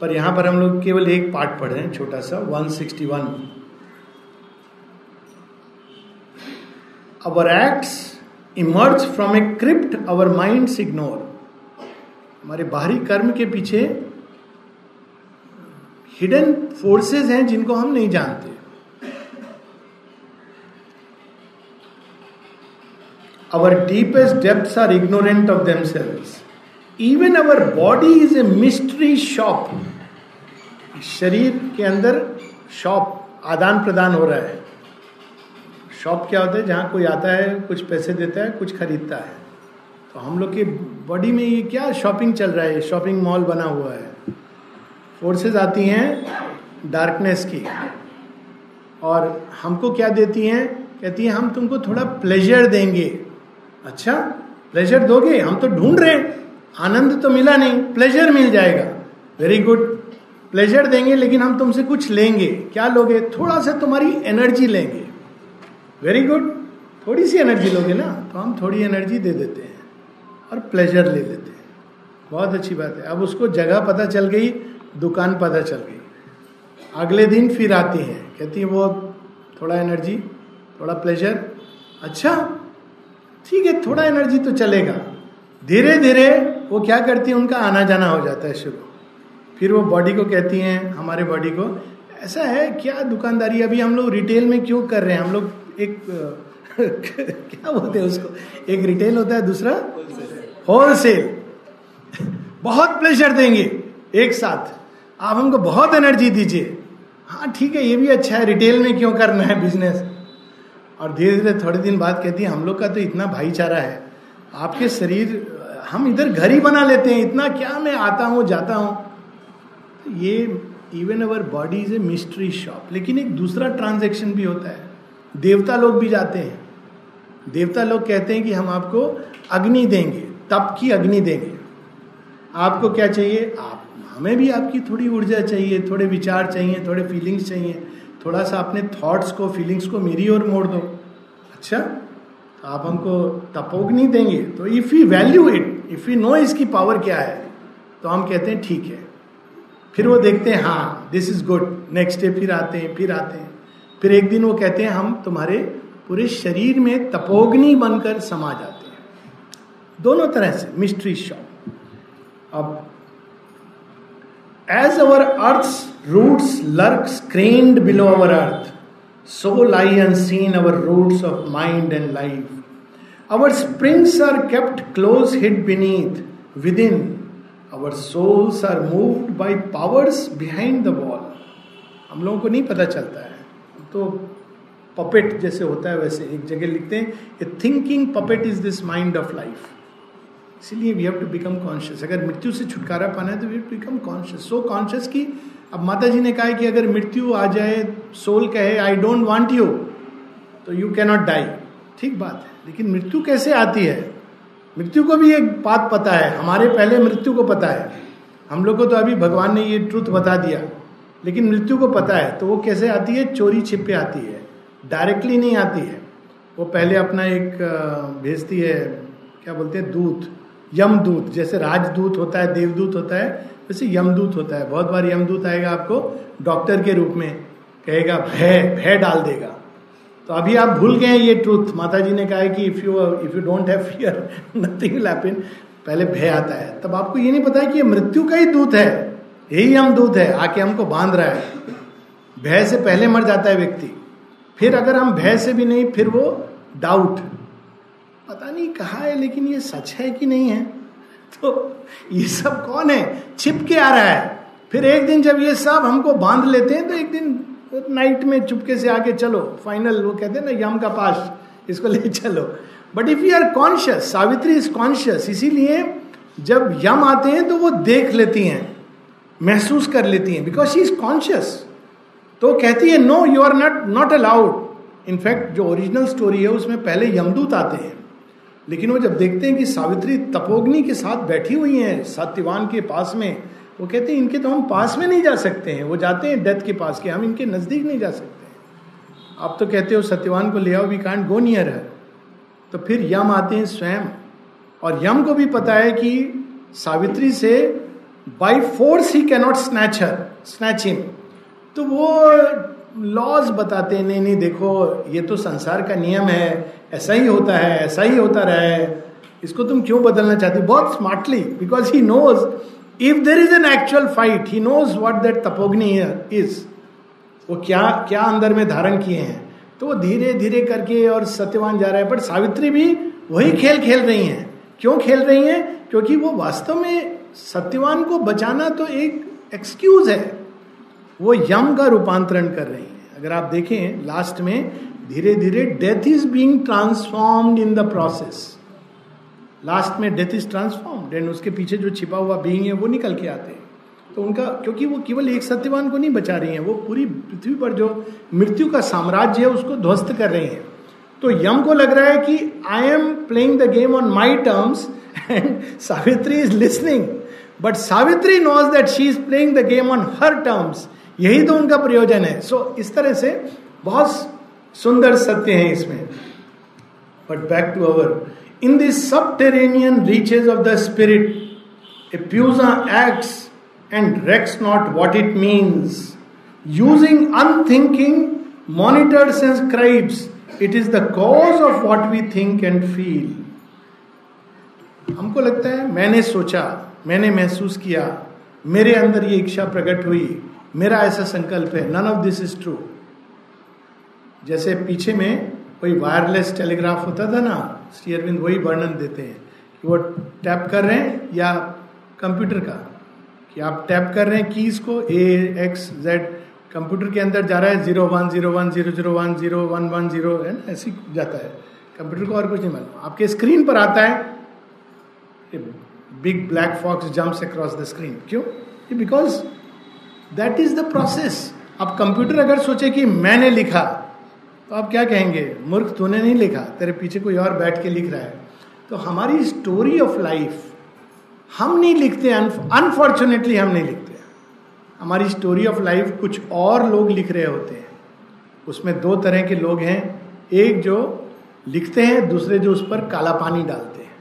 पर यहाँ पर हम लोग केवल एक पार्ट पढ़ रहे हैं, छोटा सा 161 our acts emerge from a crypt our mind ignore हमारे बाहरी कर्म के पीछे हिडन फोर्सेस हैं जिनको हम नहीं जानते। Our deepest depths are ignorant of themselves. Even our body is a mystery shop. शरीर के अंदर शॉप आदान प्रदान हो रहा है। शॉप क्या होता है? जहाँ कोई आता है, कुछ पैसे देता है, कुछ खरीदता है। तो हम लोग के बॉडी में ये क्या शॉपिंग चल रहा है? शॉपिंग मॉल बना हुआ है। फोर्सेस आती हैं डार्कनेस की। और हमको क्या देती हैं? कहती हैं, हम तुमको थोड़ा प्लेजर देंगे। अच्छा प्लेजर दोगे? हम तो ढूंढ रहे हैं। आनंद तो मिला नहीं प्लेजर मिल जाएगा। वेरी गुड प्लेजर देंगे, लेकिन हम तुमसे कुछ लेंगे। क्या लोगे? थोड़ा सा तुम्हारी एनर्जी लेंगे। वेरी गुड थोड़ी सी एनर्जी लोगे ना तो हम थोड़ी एनर्जी दे देते हैं और प्लेजर ले लेते हैं। बहुत अच्छी बात है। अब उसको जगह पता चल गई दुकान पता चल गई। अगले दिन फिर आती है। कहती है वो थोड़ा एनर्जी थोड़ा प्लेजर अच्छा ठीक है थोड़ा एनर्जी तो चलेगा। धीरे धीरे वो क्या करती है उनका आना जाना हो जाता है शुरू। फिर वो बॉडी को कहती हैं हमारे बॉडी को ऐसा है क्या दुकानदारी? अभी हम लोग रिटेल में क्यों कर रहे हैं? हम लोग एक क्या बोलते हैं उसको? एक रिटेल होता है दूसरा होलसेल बहुत प्लेजर देंगे एक साथ। आप हमको बहुत एनर्जी दीजिए। हाँ ठीक है, ये भी अच्छा है, रिटेल में क्यों करना है बिज़नेस? और धीरे धीरे थोड़े दिन बाद कहती है, हम लोग का तो इतना भाईचारा है, आपके शरीर, हम इधर घर ही बना लेते हैं, इतना क्या मैं आता हूँ, जाता हूँ? तो ये even our body is a mystery shop लेकिन एक दूसरा ट्रांजेक्शन भी होता है। देवता लोग भी जाते हैं। देवता लोग कहते हैं कि हम आपको अग्नि देंगे, तप की अग्नि देंगे। आपको क्या चाहिए? आप हमें भी आपकी थोड़ी ऊर्जा चाहिए, थोड़े विचार चाहिए, थोड़े फीलिंग्स चाहिए। थोड़ा सा अपने थॉट्स को फीलिंग्स को मेरी ओर मोड़ दो। अच्छा? तो आप हमको तपोग्नि देंगे। तो if you value it if you know इसकी पावर क्या है तो हम कहते हैं, ठीक है। फिर वो देखते हैं हाँ this is good next day फिर आते हैं, फिर आते हैं। फिर एक दिन वो कहते हैं, हम तुम्हारे पूरे शरीर में तपोग्नि बनकर समा जाते हैं। दोनों तरह से मिस्ट्री शॉप अब as our earth roots lurk screened below our earth so lie unseen our roots of mind and life our springs are kept close hid beneath within our souls are moved by powers behind the wall हम लोगों को नहीं पता चलता है। तो puppet जैसे होता है, वैसे एक जगह लिखते हैं thinking puppet is this mind of life इसीलिए we have to become conscious अगर मृत्यु से छुटकारा पाना है तो we have to become conscious so conscious की अब माता जी ने कहा कि अगर मृत्यु आ जाए सोल कहे आई डोंट वांट यू तो यू कैनॉट डाई ठीक बात है। लेकिन मृत्यु कैसे आती है? मृत्यु को भी एक बात पता है। हमारे पहले मृत्यु को पता है। हम लोग को तो अभी भगवान ने ये ट्रुथ बता दिया। लेकिन मृत्यु को पता है। तो वो कैसे आती है? चोरी छिपे आती है। डायरेक्टली नहीं आती है। वो पहले अपना एक भेजती है, क्या बोलते हैं, दूत। यमदूत, जैसे राजदूत होता है, देवदूत होता है, वैसे यमदूत होता है। बहुत बार यमदूत आएगा आपको, डॉक्टर के रूप में कहेगा, भय भय डाल देगा। तो अभी आप भूल गए ये ट्रूथ माता जी ने कहा है कि if you if you don't have fear nothing will happen पहले भय आता है। तब आपको ये नहीं पता है कि ये मृत्यु का ही दूत है। यही हम दूत है। आके हमको बाँध रहा है। भय से पहले मर जाता है व्यक्ति। फिर अगर हम भय से भी नहीं, फिर वो डाउट पता नहीं कहा है, लेकिन ये सच है कि नहीं है? तो ये सब कौन है? छिप के आ रहा है। फिर एक दिन जब ये सब हमको बाँध लेते हैं तो एक दिन नाइट में चुपके से आके चलो। फाइनल वो कहते हैं ना, यम का पास, इसको ले चलो। But if you are conscious Savitri is conscious इसीलिए जब यम आते हैं तो वो देख लेती हैं, महसूस कर लेती हैं बिकॉज़ शी इज़ कॉन्शियस तो कहती है no you are not not allowed in fact जो ओरिजिनल स्टोरी है, उसमें पहले यमदूत आते हैं। लेकिन वो जब देखते हैं कि सावित्री तपोग्नि के साथ बैठी हुई हैं सत्यवान के पास में, वो कहते हैं, इनके तो हम पास में नहीं जा सकते हैं। वो जाते हैं डेथ के पास के हम इनके नज़दीक नहीं जा सकते आप तो कहते हो सत्यवान को ले आओ, वी कांट गो नियर है तो फिर यम आते हैं स्वयं। और यम को भी पता है कि सावित्री से by force he cannot snatch her snatch him तो वो लॉज बताते हैं, नहीं नहीं, देखो, ये तो संसार का नियम है, ऐसा ही होता है, ऐसा ही होता रहा है। इसको तुम क्यों बदलना चाहती बहुत smartly because he knows if there is an actual fight he knows what that tapogni is वो क्या क्या अंदर में धारण किए हैं। तो वो धीरे धीरे करके और सत्यवान जा रहा है पर सावित्री भी वही खेल खेल रही हैं। क्यों खेल रही हैं? क्योंकि वो वास्तव में सत्यवान को बचाना तो एक एक्सक्यूज है। वो यम का रूपांतरण कर रही है। अगर आप देखें लास्ट में धीरे धीरे death is being transformed in the process last में डेथ इज़ ट्रांसफॉर्म एंड उसके पीछे जो छिपा हुआ बीइंग है, वो निकल के आते हैं। तो उनका, क्योंकि वो केवल एक सत्यवान को नहीं बचा रही हैं, वो पूरी पृथ्वी पर जो मृत्यु का साम्राज्य है, उसको ध्वस्त कर रही हैं। तो यम को लग रहा है कि I am playing the game on my terms and Savitri is listening but Savitri knows that she is playing the game on her terms यही तो उनका प्रयोजन है। सो इस तरह से बहुत सुंदर सत्य है इसमें। But back to our in this subterranean reaches of the spirit a प्यूजा acts and wrecks not what it means using unthinking monitors and scribes it is the cause of what we think and feel हमको लगता है, मैंने सोचा, मैंने महसूस किया, मेरे अंदर ये इच्छा प्रकट हुई मेरा ऐसा संकल्प है none of this is true जैसे पीछे में कोई वायरलेस टेलीग्राफ होता था ना, श्री अरविंद वही वर्णन देते हैं कि वो टैप कर रहे हैं या कंप्यूटर का, कि आप टैप कर रहे हैं कीज को ए एक्स जेड कंप्यूटर के अंदर जा रहा है zero one zero one zero zero one zero one one zero है ना, ऐसी जाता है। कंप्यूटर को और कुछ नहीं मालूम। आपके स्क्रीन पर आता है big black fox jumps across the screen क्यों? Because that is the process अब कंप्यूटर अगर सोचे कि मैंने लिखा तो आप क्या कहेंगे? मूर्ख, तूने नहीं लिखा, तेरे पीछे कोई और बैठ के लिख रहा है। तो हमारी स्टोरी ऑफ़ लाइफ हम नहीं लिखते अनफॉर्चुनेटली हम नहीं लिखते। हमारी स्टोरी ऑफ़ लाइफ कुछ और लोग लिख रहे होते हैं। उसमें दो तरह के लोग हैं। एक जो लिखते हैं, दूसरे जो उस पर काला पानी डालते हैं।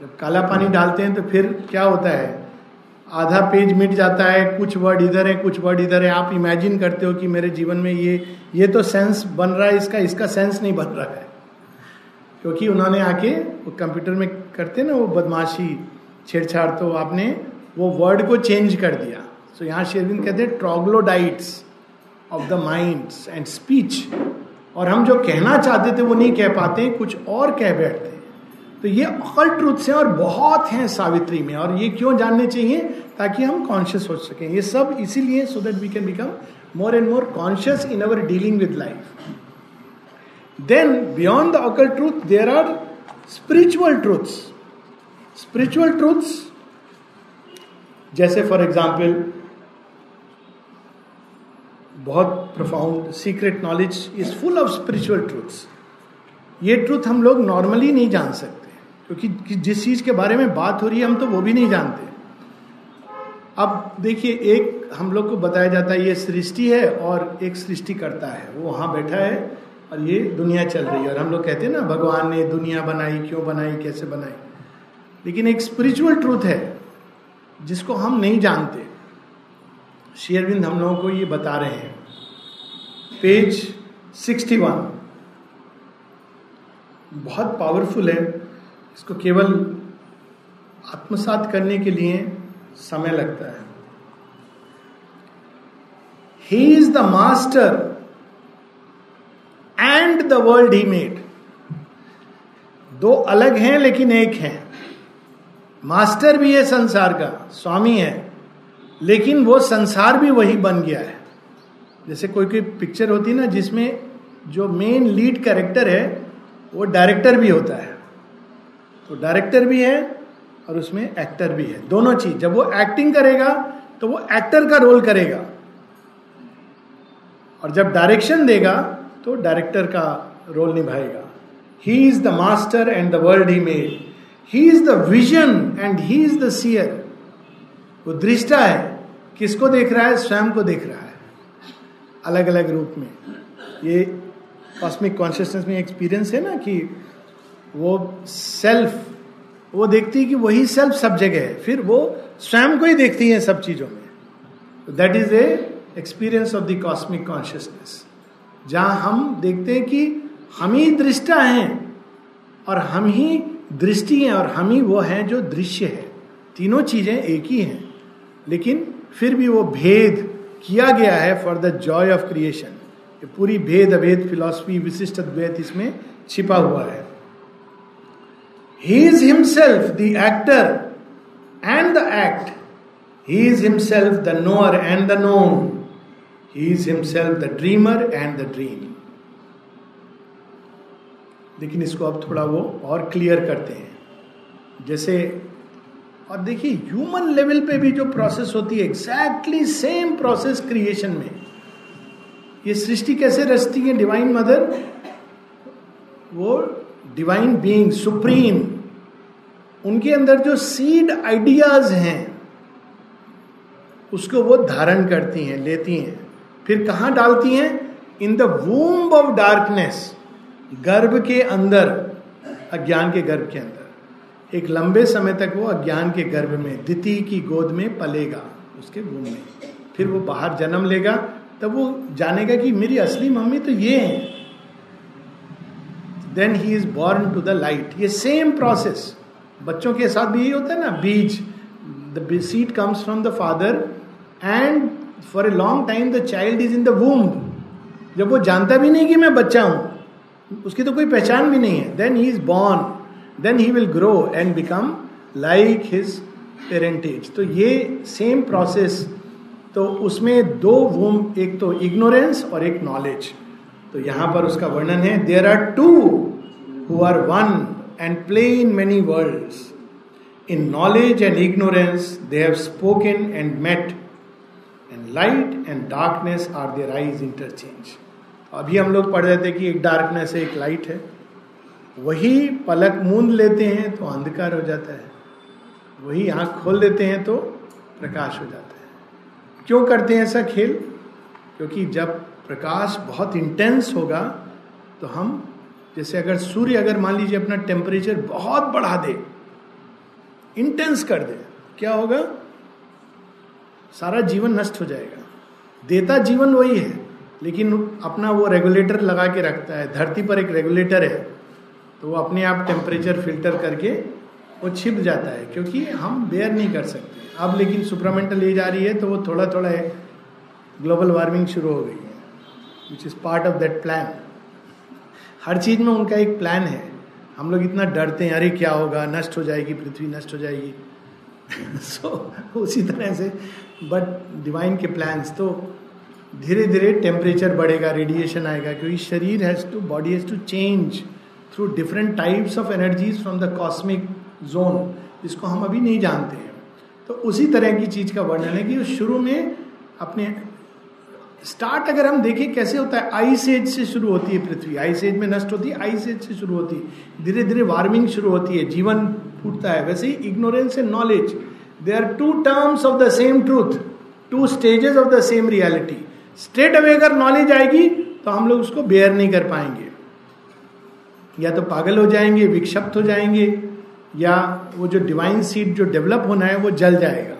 जब काला पानी डालते हैं तो फिर क्या होता है? आधा पेज मिट जाता है कुछ वर्ड इधर है कुछ वर्ड इधर है। आप इमेजिन करते हो कि मेरे जीवन में ये ये तो सेंस बन रहा है इसका इसका सेंस नहीं बन रहा है। क्योंकि उन्होंने आके वो कंप्यूटर में करते ना वो बदमाशी छेड़छाड़ तो आपने वो वर्ड को चेंज कर दिया। सो so, यहाँ शेरविंद कहते हैं troglodytes of the mind and speech और हम जो कहना चाहते थे वो नहीं कह पाते कुछ और कह बैठते। तो ये अकल ट्रूथ है और बहुत हैं सावित्री में, और ये क्यों जानने चाहिए? ताकि हम कॉन्शियस हो सकें। ये सब इसीलिए so that we can become more and more conscious in our dealing with life then beyond the occult truth there are spiritual truths spiritual truths जैसे फॉर एग्ज़ाम्पल बहुत profound secret knowledge is full of spiritual truths ये truth हम लोग normally नहीं जान सकते। क्योंकि जिस चीज़ के बारे में बात हो रही है, हम तो वो भी नहीं जानते। अब देखिए, एक हम लोग को बताया जाता है, ये सृष्टि है और एक सृष्टि करता है। वो वहाँ बैठा है और ये दुनिया चल रही है। और हम लोग कहते हैं ना, भगवान ने दुनिया बनाई, क्यों बनाई, कैसे बनाई? लेकिन एक स्पिरिचुअल ट्रूथ है, जिसको हम नहीं जानते। शेयरविंद हम लोगों को ये बता रहे हैं। पेज 61 बहुत पावरफुल है। इसको केवल आत्मसात करने के लिए समय लगता है। He is the master and the world he made दो अलग हैं लेकिन एक है। मास्टर भी है संसार का, स्वामी है। लेकिन वो संसार भी वही बन गया है। जैसे कोई कोई पिक्चर होती है ना, जिसमें जो मेन लीड कैरेक्टर है, वो डायरेक्टर भी होता है। तो डायरेक्टर भी है और उसमें एक्टर भी है। दोनों चीज़। जब वो एक्टिंग करेगा तो वो एक्टर का रोल करेगा। और जब डायरेक्शन देगा तो डायरेक्टर का रोल निभाएगा। He is the master and the world he made he is the vision and he is the seer वो दृष्टा है। किसको देख रहा है? स्वयं को देख रहा है। अलग अलग रूप में। ये कॉस्मिक कॉन्शियसनेस में एक्सपीरियंस है ना कि वो सेल्फ वो देखती है कि वही सेल्फ सब जगह है। फिर वो स्वयं को ही देखती है सब चीज़ों में। That is a experience of the cosmic consciousness जहाँ हम देखते हैं कि हम ही दृष्टा हैं और हम ही दृष्टि हैं और हम ही वो हैं जो दृश्य है। तीनों चीज़ें एक ही हैं। लेकिन फिर भी वो भेद किया गया है for the joy of creation पूरी भेद अभेद फिलॉसफी विशिष्ट द्वैत इसमें छिपा हुआ है। He is himself the actor and the act. He is himself the knower and the known. He is himself the dreamer and the dream. लेकिन इसको अब थोड़ा वो और क्लियर करते हैं जैसे और देखिए ह्यूमन लेवल पे भी जो प्रोसेस होती है एग्जैक्टली सेम प्रोसेस क्रिएशन में ये सृष्टि कैसे रचती है डिवाइन मदर वो डिवाइन बीइंग सुप्रीम उनके अंदर जो सीड आइडियाज़ हैं, उसको वो धारण करती हैं, लेती हैं। फिर कहा डालती हैं? In the womb of darkness गर्भ के अंदर, अज्ञान के गर्भ के अंदर। एक लंबे समय तक वो अज्ञान के गर्भ में दिति की गोद में पलेगा, उसके वूम में। फिर वो बाहर जन्म लेगा, तब वो जानेगा कि मेरी असली मम्मी तो ये है। Then he is born to the light ये सेम प्रोसेस बच्चों के साथ भी यही होता है ना, बीज. The seed comes from the father and for a long time the child is in the womb जब वो जानता भी नहीं कि मैं बच्चा हूँ, उसकी तो कोई पहचान भी नहीं है. Then he is born then he will grow and become like his parentage तो ये सेम प्रोसेस तो उसमें दो वूम एक तो इग्नोरेंस और एक नॉलेज तो यहाँ पर उसका वर्णन है there are two who are one and play in many world in knowledge and ignorance they have spoken and met and light and darkness are their eyes interchange अभी हम लोग पढ़ रहे थे कि एक डार्कनेस है, एक लाइट है। वही पलक मूंद लेते हैं तो अंधकार हो जाता है। वही आँख खोल देते हैं तो प्रकाश हो जाता है। क्यों करते हैं ऐसा खेल? क्योंकि जब प्रकाश बहुत इंटेंस होगा तो हम जैसे अगर सूर्य अगर मान लीजिए अपना टेम्परेचर बहुत बढ़ा दे इंटेंस कर दे, क्या होगा? सारा जीवन नष्ट हो जाएगा। देता जीवन वही है, लेकिन अपना वो रेगुलेटर लगा के रखता है, धरती पर एक रेगुलेटर है तो वो अपने आप टेम्परेचर फ़िल्टर करके वो छिप जाता है, क्योंकि हम बेयर नहीं कर सकते। अब लेकिन सुपरामेंटल एज आ रही है तो वो थोड़ा थोड़ा ग्लोबल वार्मिंग शुरू हो गई है which is part of that plan हर चीज़ में उनका एक प्लान है। हम लोग इतना डरते हैं अरे क्या होगा नष्ट हो जाएगी पृथ्वी नष्ट हो जाएगी। सो so, उसी तरह से बट डिवाइन के प्लान्स तो धीरे धीरे टेम्परेचर बढ़ेगा रेडिएशन आएगा क्योंकि शरीर has to body has to change through different types of energies from the cosmic zone जिसको हम अभी नहीं जानते हैं। तो उसी तरह की चीज़ का वर्णन है कि शुरू में अपने स्टार्ट अगर हम देखें कैसे होता है आइस एज से शुरू होती है पृथ्वी। आइस एज में नष्ट होती है आइस एज से शुरू होती है। धीरे धीरे वार्मिंग शुरू होती है, जीवन फूटता है। वैसे ही ignorance and knowledge, they are two terms of the same truth, two stages of the same reality. Straight away अगर नॉलेज आएगी तो हम लोग उसको बेयर नहीं कर पाएँगे। या तो पागल हो जाएँगे, विक्षिप्त हो जाएँगे, या वो जो डिवाइन सीड जो डेवलप होना है, वो जल जाएगा।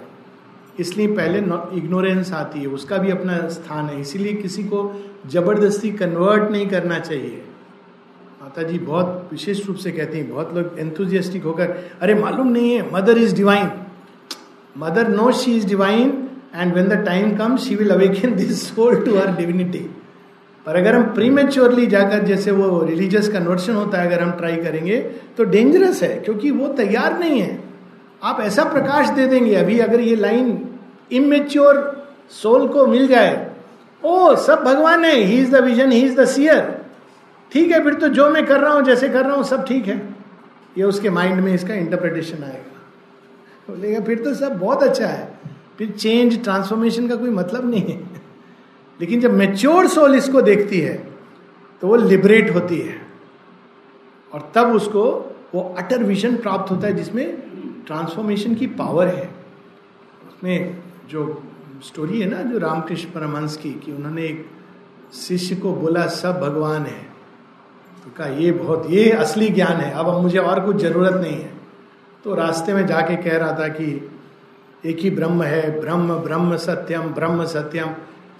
इसलिए पहले इग्नोरेंस आती है, उसका भी अपना स्थान है। इसीलिए किसी को ज़बरदस्ती कन्वर्ट नहीं करना चाहिए। माता जी बहुत विशेष रूप से कहती हैं, बहुत लोग एंथुजियास्टिक होकर, अरे, मालूम नहीं है mother is divine mother no she is divine and when the time come she will awaken this soul to her divinity पर अगर हम प्रीमेच्योरली जाकर जैसे वो रिलीजियस कन्वर्शन होता है, अगर हम ट्राई करेंगे तो डेंजरस है, क्योंकि वो तैयार नहीं है। आप ऐसा प्रकाश दे देंगे, अभी अगर ये लाइन इमेच्योर सोल को मिल जाए, ओ, सब भगवान है he is the vision he is the seer ठीक है, फिर तो जो मैं कर रहा हूँ, जैसे कर रहा हूँ, सब ठीक है। ये उसके माइंड में इसका इंटरप्रिटेशन आएगा। बोलेगा, फिर तो सब बहुत अच्छा है। फिर चेंज ट्रांसफॉर्मेशन का कोई मतलब नहीं है। लेकिन जब मेच्योर सोल इसको देखती है तो वो लिबरेट होती है। और तब उसको वो अटर विजन प्राप्त होता है, जिसमें ट्रांसफॉर्मेशन की पावर है। उसमें जो स्टोरी है ना, जो रामकृष्ण परमहंस की कि उन्होंने एक शिष्य को बोला, सब भगवान है। तो कहा, ये बहुत, ये असली ज्ञान है, अब मुझे और कुछ ज़रूरत नहीं है। तो रास्ते में जाके कह रहा था कि एक ही ब्रह्म है, ब्रह्म ब्रह्म सत्यम ब्रह्म सत्यम।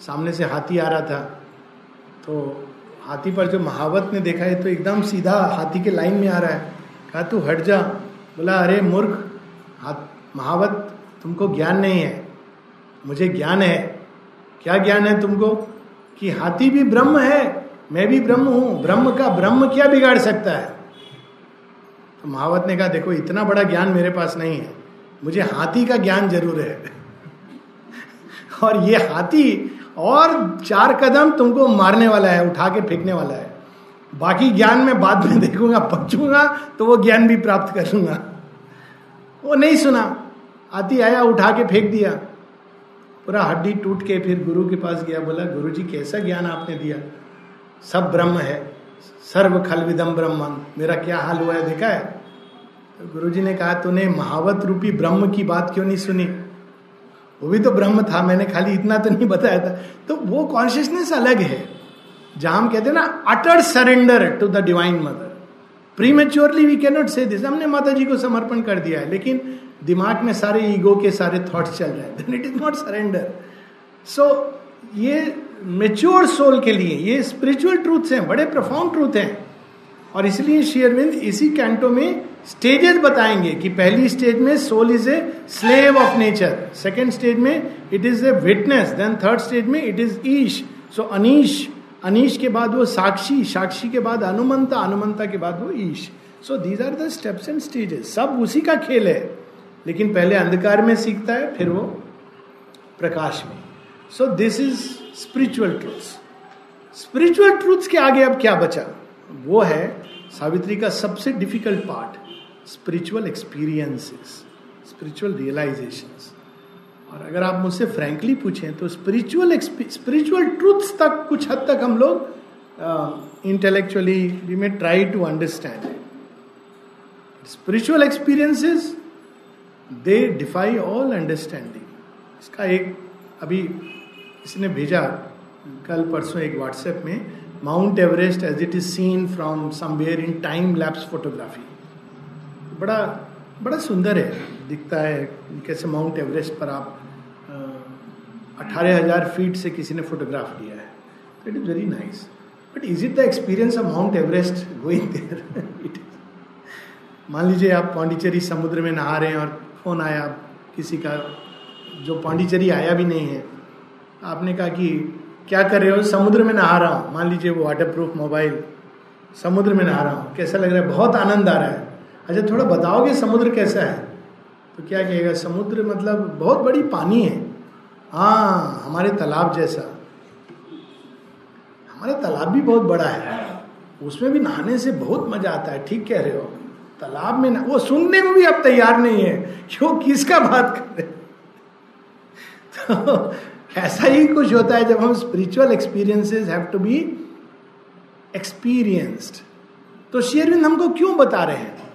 सामने से हाथी आ रहा था। तो हाथी पर जो महावत ने देखा है तो एकदम सीधा हाथी के लाइन में आ रहा है। कहा, तू हट जा। बोला, अरे मूर्ख हाथ महावत, तुमको ज्ञान नहीं है। मुझे ज्ञान है। क्या ज्ञान है तुमको? कि हाथी भी ब्रह्म है, मैं भी ब्रह्म हूँ। ब्रह्म का ब्रह्म क्या बिगाड़ सकता है? तो महावत ने कहा, देखो, इतना बड़ा ज्ञान मेरे पास नहीं है। मुझे हाथी का ज्ञान ज़रूर है। और ये हाथी और चार कदम तुमको मारने वाला है, उठा के फेंकने वाला है। बाकी ज्ञान में बाद में देखूँगा बचूँगा तो वो ज्ञान भी प्राप्त करूँगा। वो नहीं सुना। हाथी आया, उठा के फेंक दिया। पूरा हड्डी टूट के फिर गुरु के पास गया, बोला, गुरु जी, कैसा ज्ञान आपने दिया? सब ब्रह्म है। सर्व खल विदम ब्रह्म मेरा क्या हाल हुआ है, देखा है? तो गुरु जी ने कहा, तूने महावत रूपी ब्रह्म की बात क्यों नहीं सुनी? वो भी तो ब्रह्म था, मैंने खाली इतना तो नहीं बताया था। तो वो कॉन्शियसनेस अलग है। जहाँ हम कहते हैं ना utter surrender to the divine mother prematurely we cannot say this हमने माता जी को समर्पण कर दिया है, लेकिन दिमाग में सारे ईगो के सारे थॉट्स चल रहे हैं। It is not surrender so ये मेच्योर सोल के लिए, ये स्पिरिचुअल ट्रूथ्स हैं, बड़े प्रफाउंड ट्रूथ हैं। और इसलिए शेयरविंद इसी कैंटो में स्टेजेस बताएँगे कि पहली स्टेज में soul is a slave of nature second stage में it is a witness then third stage में इट इज़ ईश सो अनीश अनीश के बाद वो साक्षी साक्षी के बाद अनुमंता अनुमंता के बाद वो ईश। So these are the steps and stages सब उसी का खेल है। लेकिन पहले अंधकार में सीखता है, फिर वो प्रकाश में। So this is spiritual truths spiritual truths के आगे अब क्या बचा? वो है सावित्री का सबसे difficult part spiritual experiences spiritual realisation और अगर आप मुझसे फ्रैंकली पूछें तो स्पिरिचुअल स्पिरिचुअल ट्रूथ्स तक कुछ हद तक हम लोग intellectually we may try to understand spiritual experiences they defy all understanding इसका एक, अभी इसने भेजा कल परसों एक व्हाट्सएप में Mount Everest as it is seen from somewhere in time lapse photography बड़ा बड़ा सुंदर है, दिखता है, कैसे माउंट एवरेस्ट पर आप अठारह हज़ार फीट से किसी ने फोटोग्राफ लिया है। It is very nice but is it the experience of Mount Everest going there it मान लीजिए आप पांडिचेरी समुद्र में नहा रहे हैं और फ़ोन आया किसी का, जो पांडिचेरी आया भी नहीं है। आपने कहा कि क्या कर रहे हो? समुद्र में नहा रहा हूँ। मान लीजिए वो वाटर प्रूफ मोबाइल समुद्र में नहा रहा हूँ। कैसा लग रहा है? बहुत आनंद आ रहा है। अच्छा थोड़ा बताओगे समुद्र कैसा है? तो क्या कहेगा? समुद्र मतलब बहुत बड़ी पानी है। हाँ हमारे तालाब जैसा। हमारा तालाब भी बहुत बड़ा है। उसमें भी नहाने से बहुत मज़ा आता है, ठीक कह रहे हो तालाब में ना, वो सुनने को भी अब तैयार नहीं है क्यों किसका बात कर रहे तो ऐसा ही कुछ होता है जब हम spiritual experiences have to be experienced तो शेयरविंद हमको क्यों बता रहे हैं?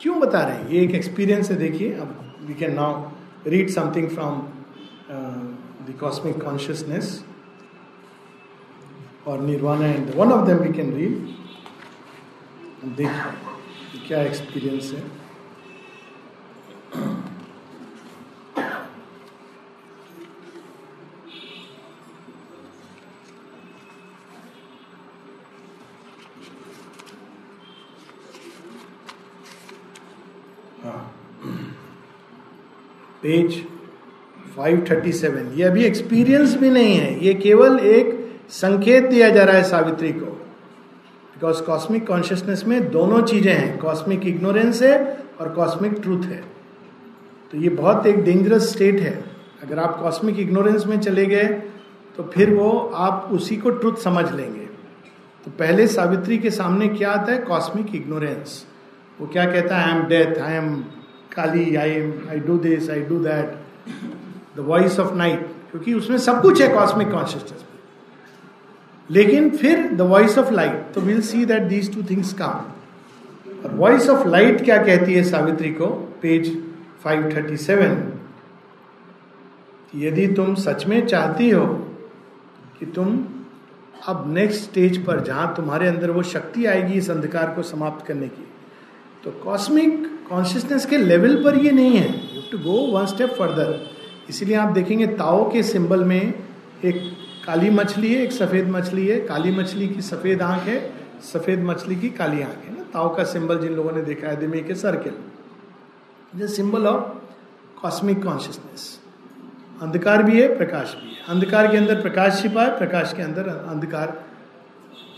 क्यों बता रहे हैं? ये एक एक्सपीरियंस है, देखिए, अब we can now read something from the cosmic consciousness or nirvana and one of them we can read देख क्या एक्सपीरियंस है पेज 537 ये अभी एक्सपीरियंस भी नहीं है। ये केवल एक संकेत दिया जा रहा है सावित्री को। बिकॉज़ कॉस्मिक कॉन्शियसनेस में दोनों चीज़ें हैं। कॉस्मिक इग्नोरेंस है और कॉस्मिक ट्रूथ है। तो ये बहुत एक डेंजरस स्टेट है। अगर आप कॉस्मिक इग्नोरेंस में चले गए तो फिर वो आप उसी को ट्रूथ समझ लेंगे। तो पहले सावित्री के सामने क्या आता है? कॉस्मिक इग्नोरेंस वो क्या कहता है? I am death I am Kali I I do this I do that the voice of night क्योंकि उसमें सब कुछ है कॉस्मिक कॉन्शियसनेस में लेकिन फिर द वॉइस ऑफ़ लाइट तो will see that these two things come और वॉइस ऑफ़ लाइट क्या कहती है सावित्री को पेज 537 यदि तुम सच में चाहती हो कि तुम अब नेक्स्ट स्टेज पर जहाँ तुम्हारे अंदर वो शक्ति आएगी इस अंधकार को समाप्त करने की तो कॉस्मिक कॉन्शियसनेस के लेवल पर ये नहीं है। You to go one step further इसीलिए आप देखेंगे ताओ के सिंबल में एक काली मछली है, एक सफ़ेद मछली है। काली मछली की सफ़ेद आँख है, सफ़ेद मछली की काली आँख है ना। ताओ का सिंबल जिन लोगों ने देखा है दिमे के circle symbol of cosmic consciousness अंधकार भी है, प्रकाश भी है। अंधकार के अंदर प्रकाश छिपा है, प्रकाश के अंदर अंधकार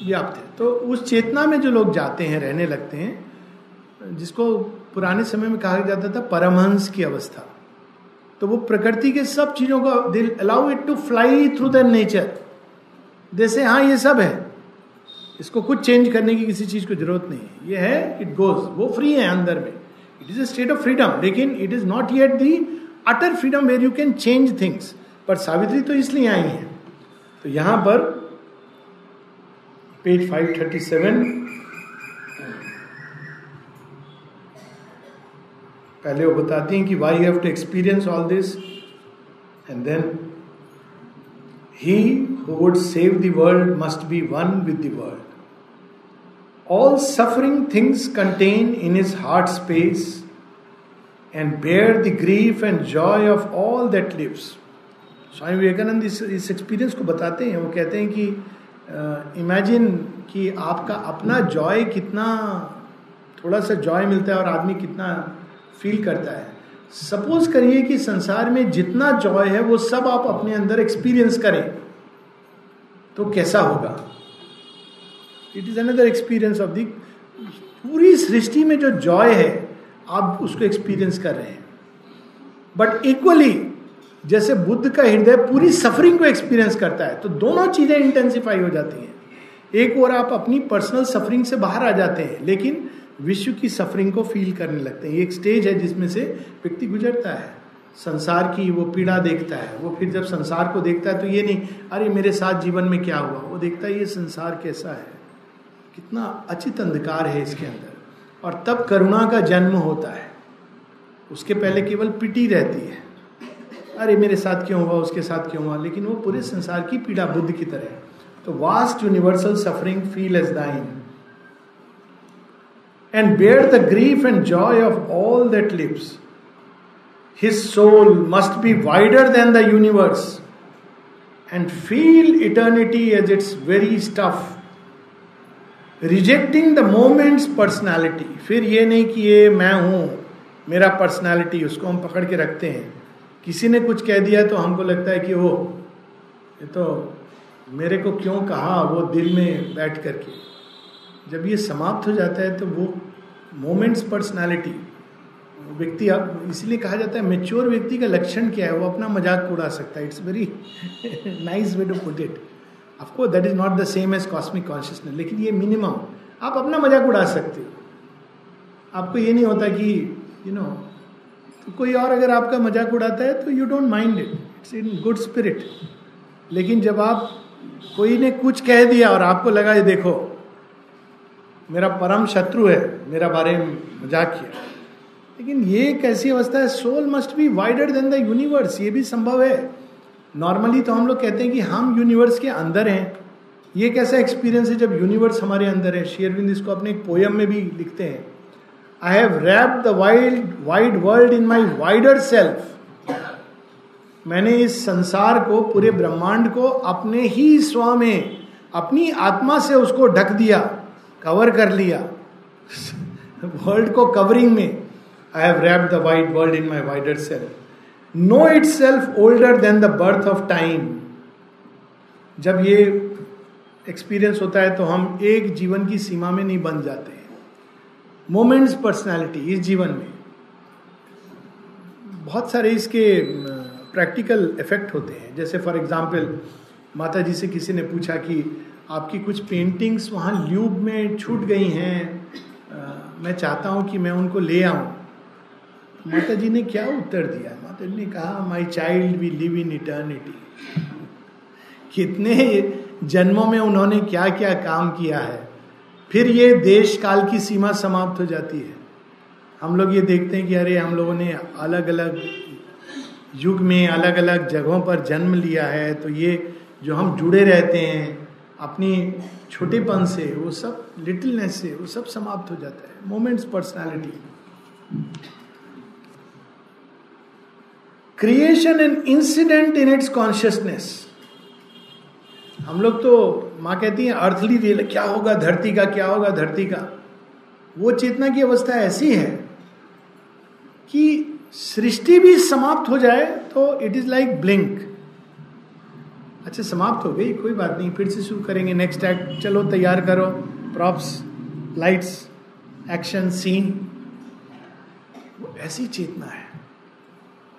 व्याप्त है। तो उस चेतना में जो लोग जाते हैं, रहने लगते हैं, जिसको पुराने समय में कहा जाता था परमहंस की अवस्था। तो वो प्रकृति के सब चीज़ों का दिल allow it to fly through the nature जैसे हाँ ये सब है। इसको कुछ चेंज करने की किसी चीज़ को ज़रूरत नहीं है। ये है इट गोज वो फ्री है अंदर में। It is a state of freedom लेकिन it is not yet the utter freedom where you can change things पर सावित्री तो इसलिए आई है। तो यहाँ पर पेज 537 पहले वो बताती हैं कि why have to experience all this and then he who would save the world must be one with the world all suffering things contain in his heart space and bear the grief and joy of all that lives Swami Vivekananda इस इस experience को बताते हैं। वो कहते हैं कि imagine uh, कि आपका अपना जॉय कितना थोड़ा सा जॉय मिलता है और आदमी कितना फील करता है। सपोज़ करिए कि संसार में जितना जॉय है, वो सब आप अपने अंदर एक्सपीरियंस करें तो कैसा होगा? It is another experience of the पूरी सृष्टि में जो जॉय है, आप उसको एक्सपीरियंस कर रहे हैं। बट इक्वली जैसे बुद्ध का हृदय पूरी सफरिंग को एक्सपीरियंस करता है तो दोनों चीज़ें इंटेंसिफाई हो जाती हैं। एक और आप अपनी पर्सनल सफरिंग से बाहर आ जाते हैं, लेकिन विश्व की सफरिंग को फील करने लगते हैं। ये एक स्टेज है जिसमें से व्यक्ति गुजरता है। संसार की वो पीड़ा देखता है। वो फिर जब संसार को देखता है तो ये नहीं, अरे, मेरे साथ जीवन में क्या हुआ? वो देखता है, ये संसार कैसा है? कितना अचित अंधकार है इसके अंदर। और तब करुणा का जन्म होता है। उसके पहले केवल पिटी रहती है। अरे, मेरे साथ क्यों हुआ? उसके साथ क्यों हुआ? लेकिन वो पूरे संसार की पीड़ा बुद्ध की तरह तो vast universal suffering feel as thine and bear the grief and joy of all that lives his soul must be wider than the universe and feel eternity as its very stuff rejecting the moment's personality फिर ये नहीं कि ये मैं हूँ, मेरा personality उसको हम पकड़ के रखते हैं। किसी ने कुछ कह दिया तो हमको लगता है कि वो ये तो मेरे को क्यों कहा वो दिल में बैठ करके। जब ये समाप्त हो जाता है तो वो मोमेंट्स पर्सनैलिटी व्यक्ति इसलिए कहा जाता है मेच्योर व्यक्ति का लक्षण क्या है, वो अपना मज़ाक उड़ा सकता है। It's very nice way to put it of course that is not the same as cosmic consciousness लेकिन ये मिनिमम आप अपना मज़ाक उड़ा सकते हो। आपको ये नहीं होता कि यू नो तो कोई और अगर आपका मज़ाक उड़ाता है तो you don't mind it it's in good spirit लेकिन जब आप कोई ने कुछ कह दिया और आपको लगा, ये देखो मेरा परम शत्रु है, मेरा बारे में मज़ाक किया। लेकिन ये एक ऐसी अवस्था है soul must be wider than the universe ये भी संभव है। नॉर्मली तो हम लोग कहते हैं कि हम यूनिवर्स के अंदर हैं। ये कैसा एक्सपीरियंस है जब यूनिवर्स हमारे अंदर है? शेयरविंद इसको अपने एक पोयम में भी लिखते हैं। I have wrap the wild wide world in my wider self मैंने इस संसार को, पूरे ब्रह्मांड को अपने ही स्व में, अपनी आत्मा से उसको ढक दिया। कवर कर लिया। वर्ल्ड को कवरिंग में। I have wrap the wide world in my wider self no it self older than the birth of time जब ये एक्सपीरियंस होता है तो हम एक जीवन की सीमा में नहीं बन जाते मोमेंट्स पर्सनैलिटी इस जीवन में। बहुत सारे इसके प्रैक्टिकल इफ़ेक्ट होते हैं। जैसे फॉर एग्ज़ाम्पल माता जी से किसी ने पूछा कि आपकी कुछ पेंटिंग्स वहाँ ल्यूब में छूट गई हैं। मैं चाहता हूँ कि मैं उनको ले आऊँ। माता जी ने क्या उत्तर दिया? माता जी ने कहा my child we live in eternity कितने जन्मों में उन्होंने क्या क्या काम किया है। फिर ये देश काल की सीमा समाप्त हो जाती है। हम लोग ये देखते हैं कि अरे, हम लोगों ने अलग अलग युग में अलग अलग जगहों पर जन्म लिया है। तो ये जो हम जुड़े रहते हैं अपनी छोटेपन से, वो सब लिटिलनेस से, वो सब समाप्त हो जाता है। Moment's personality creation and incident in its consciousness हम लोग तो माँ कहती हैं अर्थली रियल क्या होगा? धरती का क्या होगा? धरती का। वो चेतना की अवस्था ऐसी है कि सृष्टि भी समाप्त हो जाए तो इट इज़ लाइक ब्लिंक अच्छा समाप्त हो गई, कोई बात नहीं, फिर से शुरू करेंगे नेक्स्ट एक्ट चलो, तैयार करो। प्रॉप्स लाइट्स एक्शन सीन वो ऐसी चेतना है।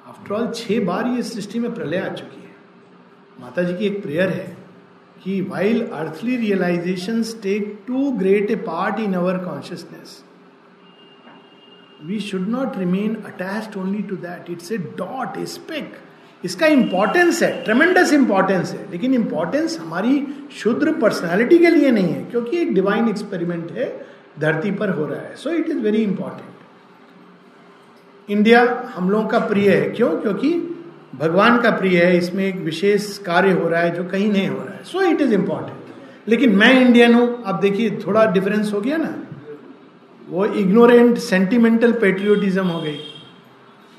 आफ्टर ऑल छह बार ये सृष्टि में प्रलय आ चुकी है। माता जी की एक प्रेयर है कि while earthly realisation take too great a part in our consciousness we should not remain attach only to that it's a dot a speck इसका इंपॉर्टेंस है ट्रमेंडस इंपॉर्टेंस है, लेकिन इंपॉर्टेंस हमारी शुद्र पर्सनैलिटी के लिए नहीं है, क्योंकि एक डिवाइन एक्सपेरिमेंट है, धरती पर हो रहा है। So it is very important India हम लोगों का प्रिय है। क्यों? क्योंकि भगवान का प्रिय है, इसमें एक विशेष कार्य हो रहा है जो कहीं नहीं हो रहा है। सो इट इज़ इंपॉर्टेंट लेकिन मैं इंडियन हूँ, अब देखिए थोड़ा डिफरेंस हो गया ना। वो इग्नोरेंट सेंटिमेंटल पेट्रियोटिज्म हो गई।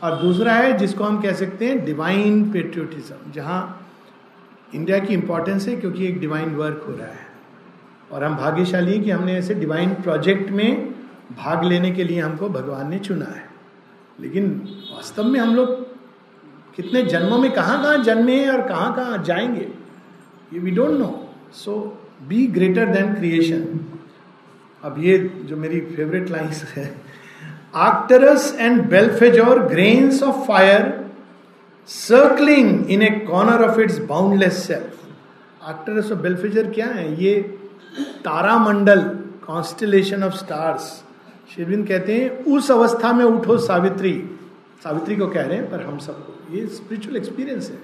और दूसरा है, जिसको हम कह सकते हैं डिवाइन पेट्रियोटिज्म जहाँ इंडिया की इंपॉर्टेंस है क्योंकि एक डिवाइन वर्क हो रहा है। और हम भाग्यशाली हैं कि हमने ऐसे डिवाइन प्रोजेक्ट में भाग लेने के लिए हमको भगवान ने चुना है। लेकिन वास्तव में हम लोग कितने जन्मों में कहाँ कहाँ जन्मे हैं और कहाँ कहाँ जाएँगे, ये we don't know so be greater than creation अब ये जो मेरी फेवरेट लाइन्स है आक्टरस and बेल्फेजोर grains of fire circling in a corner of its boundless self actors और बेल्फेजर क्या है? ये तारामंडल कॉन्स्टिलेशन ऑफ़ स्टार्स शिवरिंद कहते हैं, उस अवस्था में उठो सावित्री। सावित्री को कह रहे हैं, पर हम सबको। ये स्पिरिचुअल एक्सपीरियंस है।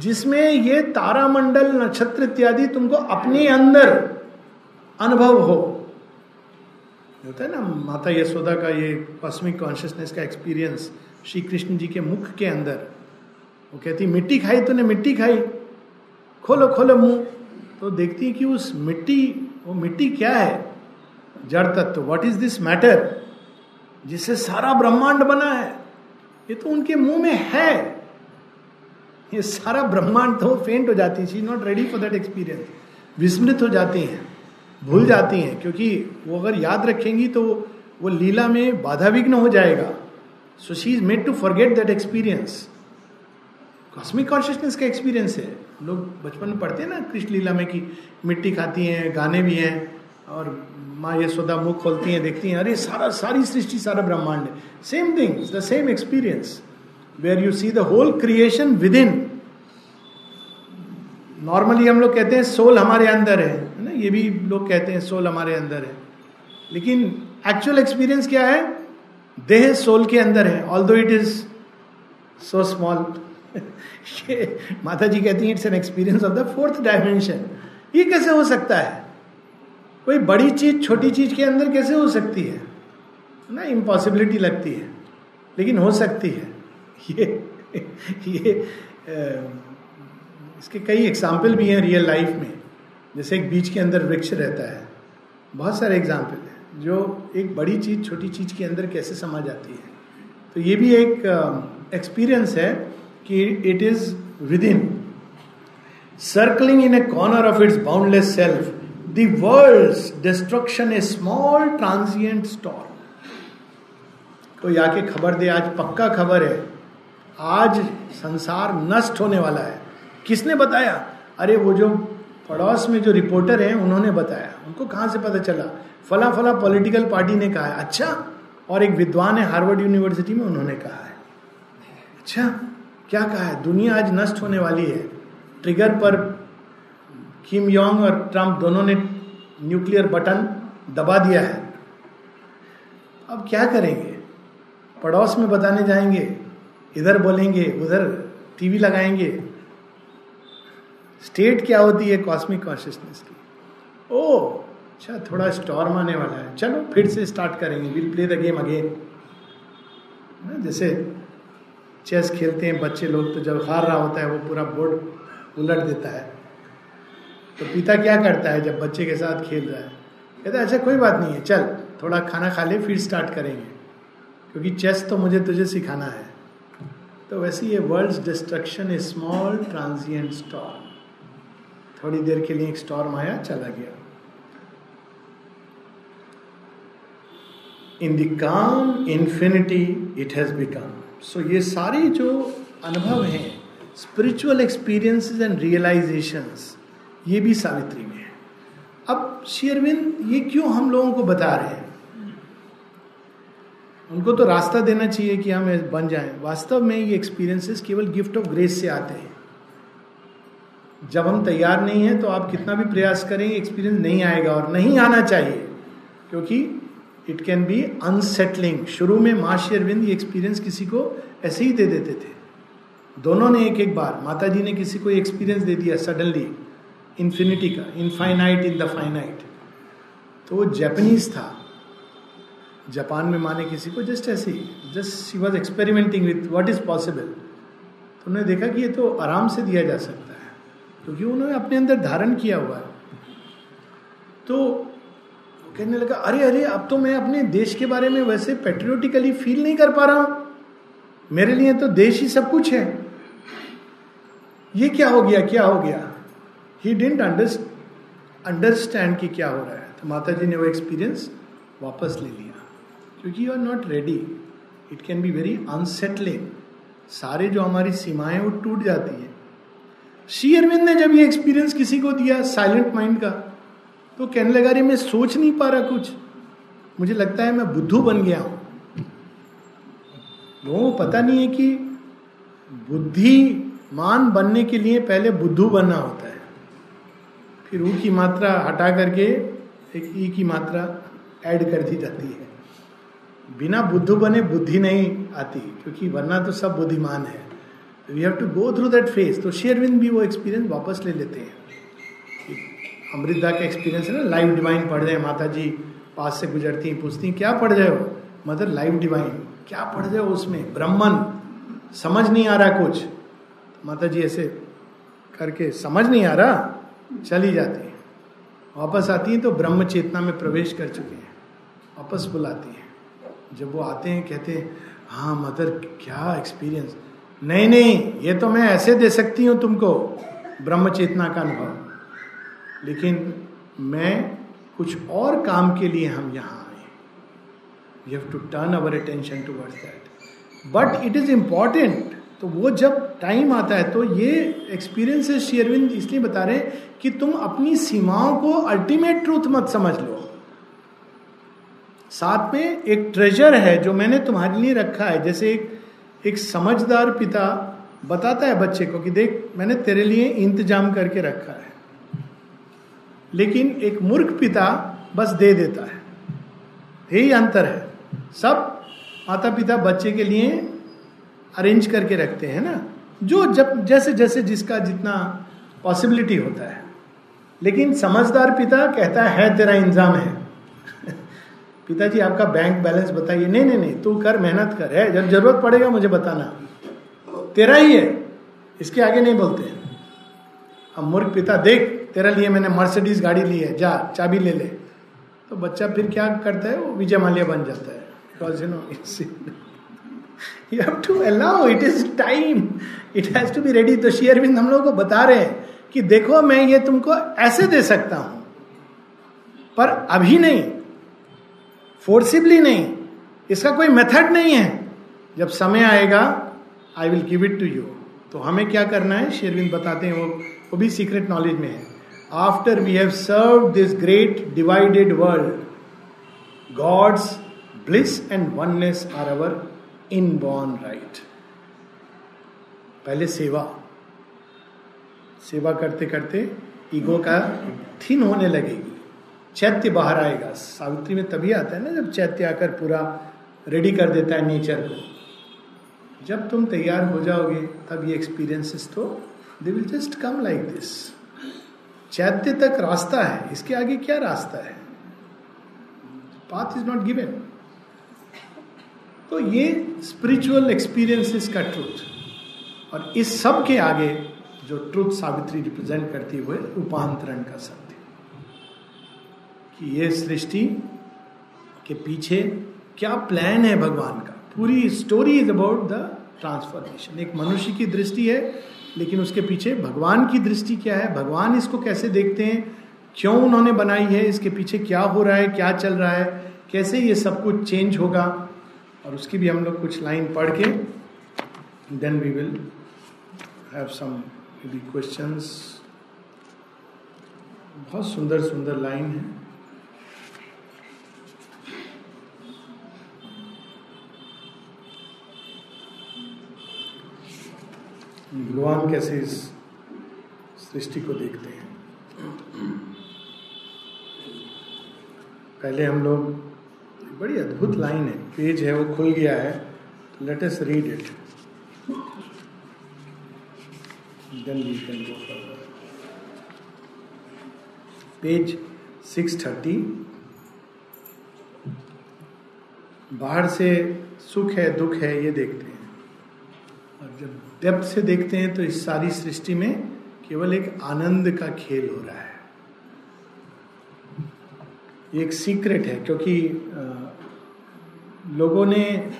जिसमें ये तारामंडल, नक्षत्र इत्यादि तुमको अपने अंदर अनुभव हो। होता है ना, माता यशोदा का ये कॉस्मिक कॉन्शियसनेस का एक्सपीरियंस श्री कृष्ण जी के मुख के अंदर। वो कहती, मिट्टी खाई तूने, मिट्टी खाई। खोलो खोलो मुँह। तो देखती कि उस मिट्टी, वो मिट्टी क्या है? जड़ तत्व। व्हाट इज़ दिस मैटर जिससे सारा ब्रह्मांड बना है। ये तो उनके मुँह में है। ये सारा ब्रह्मांड तो फेंट हो जाती है not ready for that experience विस्मृत हो जाती हैं। भूल जाती हैं, क्योंकि वो अगर याद रखेंगी तो वो लीला में बाधा विघ्न हो जाएगा। So she is made to forget that experience cosmic consciousness का एक्सपीरियंस है। लोग बचपन में पढ़ते हैं ना कृष्ण लीला में कि मिट्टी खाती हैं, गाने भी हैं, और माँ यशोदा मुख खोलती हैं, देखती हैं। अरे, सारा सारी सृष्टि, सारा ब्रह्मांड है। Same thing the same experience where you see the whole creation within normally हम लोग कहते हैं सोल हमारे अंदर है ना? ये भी लोग कहते हैं सोल हमारे अंदर है। लेकिन एक्चुअल एक्सपीरियंस क्या है? देह सोल के अंदर है although it is so small माता जी कहती हैं it's an experience of the fourth dimension ये कैसे हो सकता है? कोई बड़ी चीज़, छोटी चीज़ के अंदर कैसे हो सकती है? ना इम्पॉसिबिलिटी लगती है, लेकिन हो सकती है। ये ये इसके कई एग्ज़ाम्पल भी हैं रियल लाइफ में। जैसे एक बीच के अंदर वृक्ष रहता है। बहुत सारे एग्ज़ाम्पल हैं, जो एक बड़ी चीज़, छोटी चीज़ के अंदर कैसे समा जाती है। तो ये भी एक एक्सपीरियंस है कि it is within circling in a corner of its boundless self world destruction a small transient storm कोई आके खबर दे, आज पक्का खबर है। आज संसार नष्ट होने वाला है। किसने बताया? अरे वो जो पड़ोस में जो रिपोर्टर हैं, उन्होंने बताया। उनको कहाँ से पता चला? फला फला पॉलिटिकल पार्टी ने कहा है। अच्छा और एक विद्वान है हार्वर्ड यूनिवर्सिटी में, उन्होंने कहा है। अच्छा क्या कहा है? दुनिया आज नष्ट होने वाली है। ट्रिगर पर किम योंग और ट्रंप दोनों ने न्यूक्लियर बटन दबा दिया है। अब क्या करेंगे? पड़ोस में बताने जाएँगे, इधर बोलेंगे, उधर टीवी लगाएँगे। स्टेट क्या होती है कॉस्मिक कॉन्शियसनेस की? ओ अच्छा थोड़ा स्टॉर्म आने वाला है। चलो, फिर से स्टार्ट करेंगे। Will play the game again जैसे चेस खेलते हैं बच्चे लोग तो जब हार रहा होता है, वो पूरा बोर्ड उलट देता है। तो पिता क्या करता है जब बच्चे के साथ खेल रहा है? कहता है अच्छा कोई बात नहीं है, चल, थोड़ा खाना खा ले, फिर स्टार्ट करेंगे। क्योंकि चेस तो मुझे तुझे सिखाना है। तो वैसे ये world destruction a small transient storm थोड़ी देर के लिए एक स्टॉर्म आया, चला गया। In calm infinity it has become so ये सारे जो अनुभव हैं स्पिरिचुअल एक्सपीरियंसेस एंड रियलाइजेशन ये भी सावित्री में है। अब, शेरविंद, ये क्यों हम लोगों को बता रहे हैं? उनको तो रास्ता देना चाहिए कि हम बन जाएँ। वास्तव में ये एक्सपीरियंसेस केवल गिफ्ट ऑफ़ ग्रेस से आते हैं। जब हम तैयार नहीं है तो आप कितना भी प्रयास करें एक्सपीरियंस नहीं आएगा और नहीं आना चाहिए। क्योंकि इट कैन बी अनसेटलिंग शुरू में माँ शेरविंद एक्सपीरियंस किसी को ऐसे ही दे देते थे। दोनों ने एक एक बार माता जी ने किसी को एक्सपीरियंस दे दिया सडनली इन्फिनिटी का इनफाइनाइट इन द फाइनाइट तो वो जैपनीज था। जापान में माने किसी को जस्ट ऐसे ही just she was experimenting with what is possible तो उन्होंने देखा कि ये तो आराम से दिया जा सकता क्योंकि उन्होंने अपने अंदर धारण किया हुआ है? तो कहने लगा, अरे अरे, अब तो मैं अपने देश के बारे में वैसे पेट्रियोटिकली फील नहीं कर पा रहा हूँ। मेरे लिए तो देश ही सब कुछ है। ये क्या हो गया, क्या हो गया? ही डिंट अंडरस्टैंड कि क्या हो रहा है। तो माता जी ने वो एक्सपीरियंस वापस ले लिया। क्योंकि you are not ready it can be very unsettling सारे जो हमारी सीमाएँ वो टूट जाती है। श्री अरविंद ने जब ये एक्सपीरियंस किसी को दिया साइलेंट माइंड का तो कहने लगा रे मैं सोच नहीं पा रहा कुछ। मुझे लगता है मैं बुद्धू बन गया हूँ। लोगों को पता नहीं है कि बुद्धिमान बनने के लिए पहले बुद्धू बनना होता है। फिर ऊ की मात्रा हटा करके एक ई की मात्रा ऐड कर दी जाती है। बिना बुद्धू बने बुद्धि नहीं आती, क्योंकि वरना तो सब बुद्धिमान है। We have to go through that face तो शेयरविंद भी वो एक्सपीरियंस वापस ले लेते हैं। अमृता का एक्सपीरियंस है ना लाइव डिवाइन पढ़ रहे हैं माता जी पास से गुजरती हैं, पूछती हैं, क्या पढ़ रहे हो? मदर लाइव डिवाइन क्या पढ़ जाओ उसमें? ब्राह्मण. समझ नहीं आ रहा कुछ. माता जी ऐसे करके, समझ नहीं आ रहा? चली जाती है। वापस आती है तो ब्रह्म चेतना में प्रवेश कर चुके हैं। वापस बुलाती है। जब वो आते हैं, कहते हैं हाँ मदर क्या एक्सपीरियंस नहीं नहीं, ये तो मैं ऐसे दे सकती हूँ तुमको, ब्रह्म चेतना का अनुभव। लेकिन मैं कुछ और काम के लिए हम यहाँ आए। You have to turn our attention towards that but it is important तो वो जब टाइम आता है तो ये एक्सपीरियंस शेयरविंद इसलिए बता रहे कि तुम अपनी सीमाओं को अल्टीमेट ट्रूथ मत समझ लो। साथ में एक ट्रेजर है जो मैंने तुम्हारे लिए रखा है, जैसे एक एक समझदार पिता बताता है बच्चे को कि देख, मैंने तेरे लिए इंतज़ाम करके रखा है। लेकिन एक मूर्ख पिता बस दे देता है। यही अंतर है। सब माता पिता बच्चे के लिए अरेंज करके रखते हैं ना। जो जब जैसे जैसे जिसका जितना पॉसिबिलिटी होता है। लेकिन समझदार पिता कहता है तेरा इंजाम है। पिताजी, आपका बैंक बैलेंस बताइए। नहीं नहीं नहीं, तू कर, मेहनत कर, है? जब ज़रूरत पड़ेगा मुझे बताना। तेरा ही है। इसके आगे नहीं बोलते। अब मूर्ख पिता, देख, तेरा लिए मैंने मर्सिडीज गाड़ी ली है, जा, चाबी ले ले। तो बच्चा फिर क्या करता है? वो विजय माल्या बन जाता है। Because you know you have to allow it is time it has to be ready तो शेयरविंद हम लोगों को बता रहे हैं कि देखो, मैं ये तुमको ऐसे दे सकता हूँ। पर अभी नहीं। फोर्सिबली नहीं। इसका कोई मेथड नहीं है। जब समय आएगा I will give it to you तो हमें क्या करना है? शेरविंद बताते हैं, वो वो भी सीक्रेट नॉलेज में है। After we have serve this great divided world God's bliss and oneness are our inborn right पहले सेवा। सेवा करते करते ईगो का थिन होने लगेगी। चैत्य बाहर आएगा। सावित्री में तभी आता है ना जब चैत्य आकर पूरा रेडी कर देता है नेचर को। जब तुम तैयार हो जाओगे, तब ये एक्सपीरियंसेस तो they will just come like this चैत्य तक रास्ता है, इसके आगे क्या रास्ता है? पाथ इज़ नॉट गिवेन तो ये स्पिरिचुअल एक्सपीरियंसेस का ट्रूथ और इस सब के आगे जो ट्रुथ सावित्री रिप्रेजेंट करती हुए रूपांतरण का सत्य कि ये सृष्टि के पीछे क्या प्लान है भगवान का? पूरी story is about the transformation एक मनुष्य की दृष्टि है, लेकिन उसके पीछे भगवान की दृष्टि क्या है? भगवान इसको कैसे देखते हैं? क्यों उन्होंने बनाई है? इसके पीछे क्या हो रहा है? क्या चल रहा है? कैसे ये सब कुछ चेंज होगा? और उसकी भी हम लोग कुछ लाइन पढ़ के then we will have some questions बहुत सुंदर सुंदर लाइन है। भगवान कैसे इस सृष्टि को देखते हैं? पहले हम लोग, बड़ी अद्भुत लाइन है पेज है, वो खुल गया है let us read it then we can go forward page 630 बाहर से सुख है, दुख है, ये देखते हैं। और जब डेप्थ से देखते हैं तो इस सारी सृष्टि में केवल एक आनंद का खेल हो रहा है। एक सीक्रेट है, क्योंकि लोगों ने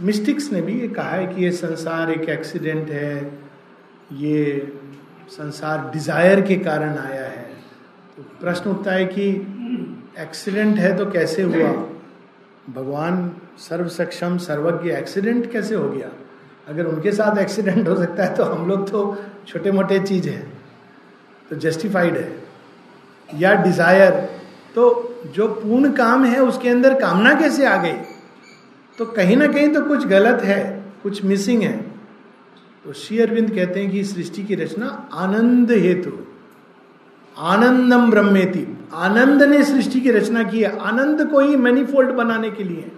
मिस्टिक्स ने भी ये कहा है कि ये संसार एक एक्सीडेंट है, ये संसार डिज़ायर के कारण आया है। तो प्रश्न उठता है कि एक्सीडेंट है तो कैसे हुआ? भगवान सर्व सक्षम सर्वज्ञ एक्सीडेंट कैसे हो गया? अगर उनके साथ एक्सीडेंट हो सकता है तो हम लोग तो छोटे मोटे चीज़ हैं तो जस्टिफाइड है, या डिज़ायर तो जो पूर्ण काम है, उसके अंदर कामना कैसे आ गई? तो कहीं ना कहीं तो कुछ गलत है, कुछ मिसिंग है। तो श्री अरविंद कहते हैं कि सृष्टि की रचना आनंद हेतु आनंदम ब्रह्मेति। आनंद ने सृष्टि की रचना की है। आनंद को ही मैनिफोल्ड बनाने के लिए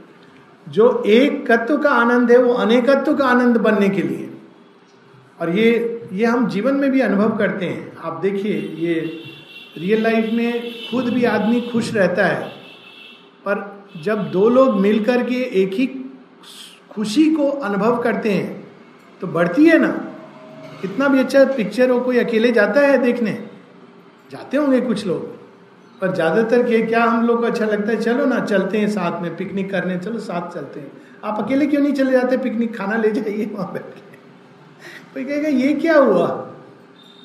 जो एक तत्व का आनंद है वो अनेकत्व का आनंद बनने के लिए। और ये ये हम जीवन में भी अनुभव करते हैं। आप देखिए, ये रियल लाइफ में खुद भी आदमी खुश रहता है। पर जब दो लोग मिलकर के एक ही खुशी को अनुभव करते हैं तो बढ़ती है ना। कितना भी अच्छा पिक्चर हो, कोई अकेले जाता है देखने। जाते होंगे कुछ लोग। पर ज़्यादातर के क्या हम लोग को अच्छा लगता है, चलो ना, चलते हैं साथ में पिकनिक करने, चलो साथ चलते हैं। आप अकेले क्यों नहीं चले जाते पिकनिक खाना ले जाइए वहाँ बैठ के। कोई कहेगा, ये क्या हुआ?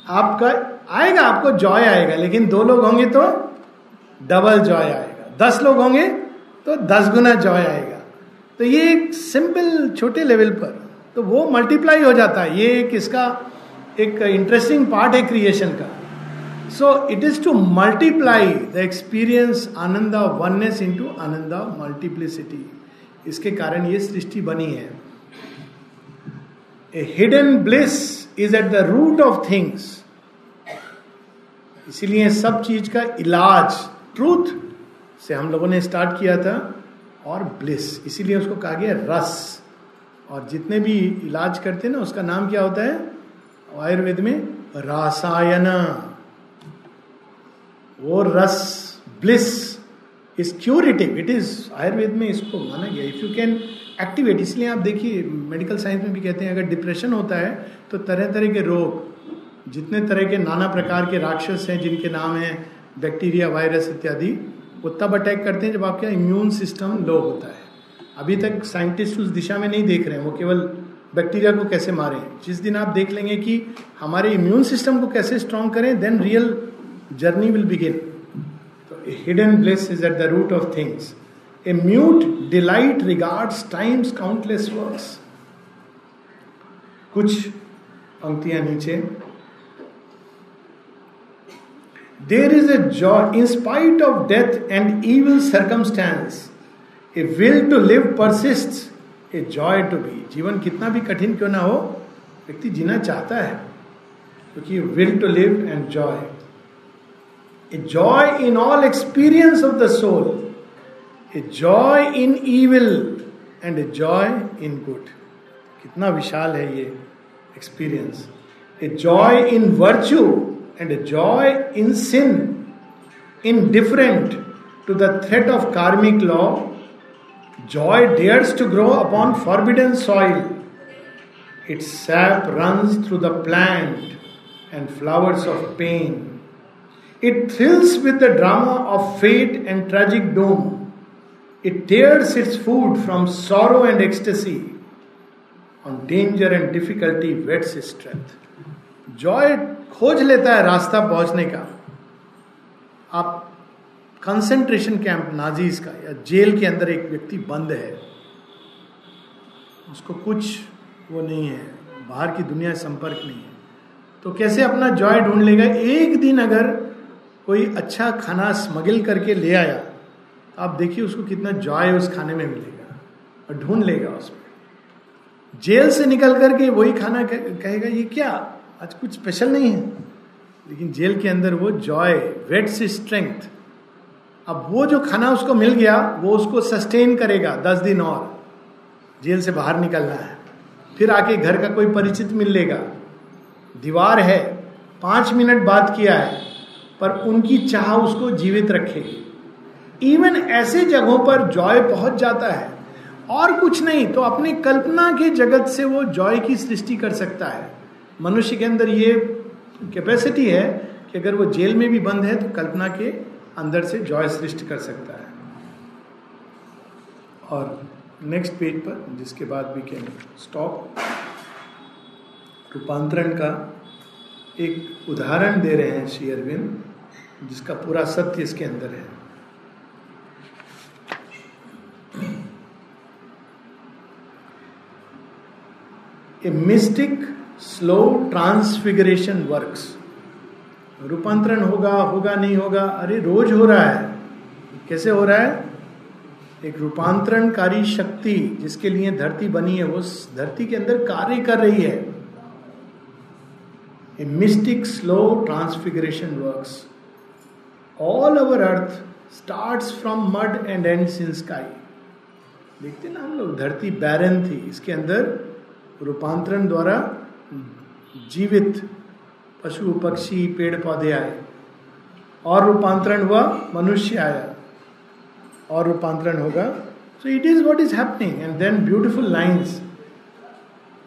आपका आएगा, आपको जॉय आएगा, लेकिन दो लोग होंगे तो डबल जॉय आएगा। दस लोग होंगे तो दस गुना जॉय आएगा। तो ये एक सिंपल छोटे लेवल पर तो वो मल्टीप्लाई हो जाता है। ये एक इसका एक इंटरेस्टिंग पार्ट है क्रिएशन का। So it is to multiply the experience Ananda oneness into आनंदा मल्टीप्लिसिटी इसके कारण ये सृष्टि बनी है। A hidden bliss is at the root of things इसीलिए सब चीज़ का इलाज ट्रूथ से हम लोगों ने स्टार्ट किया था और ब्लिस इसीलिए उसको कहा गया रस। और जितने भी इलाज करते हैं ना, उसका नाम क्या होता है? आयुर्वेद में रासायन। वो रस bliss is curative it is Ayurveda में इसको माना गया। इफ़ यू कैन एक्टिवेट इसलिए आप देखिए मेडिकल साइंस में भी कहते हैं, अगर डिप्रेशन होता है तो तरह तरह के रोग, जितने तरह के नाना प्रकार के राक्षस हैं, जिनके नाम हैं बैक्टीरिया वायरस इत्यादि, वो तब अटैक करते हैं जब आपका इम्यून सिस्टम लो होता है। अभी तक साइंटिस्ट उस दिशा में नहीं देख रहे हैं, वो केवल बैक्टीरिया को कैसे मारें। जिस दिन आप देख लेंगे कि हमारे इम्यून सिस्टम को कैसे स्ट्रॉन्ग करें then real journey will begin hidden bliss is at the root of things a mute delight regards time's countless works कुछ पंक्तियाँ नीचे। There is a joy in spite of death and evil circumstance a will to live persist a joy to be जीवन कितना भी कठिन क्यों ना हो, व्यक्ति जीना चाहता है, क्योंकि will to live and joy a joy in all experience of the soul a joy in evil and a joy in good कितना विशाल है ये experience a joy in virtue and a joy in sin, indifferent to the threat of karmic law, joy dares to grow upon forbidden soil. Its sap runs through the plant and flowers of pain. It thrills with the drama of fate and tragic doom. It tears its food from sorrow and ecstasy. On danger and difficulty whets its strength. Joy खोज लेता है रास्ता पहुँचने का आप concentration camp Nazis का या jail के अंदर एक व्यक्ति बंद है उसको कुछ वो नहीं है बाहर की दुनिया संपर्क नहीं है तो कैसे अपना जॉय ढूंढ लेगा एक दिन अगर कोई अच्छा खाना स्मगल करके ले आया, आप देखिए उसको कितना जॉय उस खाने में मिलेगा और ढूंढ लेगा उसमें। जेल से निकल करके वही खाना कहेगा, ये क्या? आज कुछ स्पेशल नहीं है। लेकिन जेल के अंदर वो जॉय वेट्स स्ट्रेंथ अब वो जो खाना उसको मिल गया, वो उसको सस्टेन करेगा दस दिन और। जेल से बाहर निकलना है। फिर आके घर का कोई परिचित मिल लेगा। दीवार है, पाँच मिनट बात किया है। पर उनकी चाह उसको जीवित रखे। इवन ऐसे जगहों पर जॉय पहुँच जाता है। और कुछ नहीं तो अपने कल्पना के जगत से वो जॉय की सृष्टि कर सकता है। मनुष्य के अंदर ये कैपेसिटी है कि अगर वो जेल में भी बंद है तो कल्पना के अंदर से जॉय सृष्टि कर सकता है। और नेक्स्ट पेज पर, जिसके बाद भी कैन स्टॉप रूपांतरण का एक उदाहरण दे रहे हैं श्री अरविंद। जिसका पूरा सत्य इसके अंदर है। A mystic slow transfiguration works रूपांतरण होगा होगा, नहीं होगा, अरे रोज हो रहा है। कैसे हो रहा है? एक रूपांतरणकारी शक्ति जिसके लिए धरती बनी है, वो धरती के अंदर कार्य कर रही है। A mystic slow transfiguration works all over earth start from mud and ends in sky देखते ना हम लोग, धरती बैरन थी, इसके अंदर रूपांतरण द्वारा जीवित पशु, पक्षी, पेड़ पौधे आए। और रूपांतरण हुआ, मनुष्य आया। और रूपांतरण होगा। So it is what is happening and then beautiful lines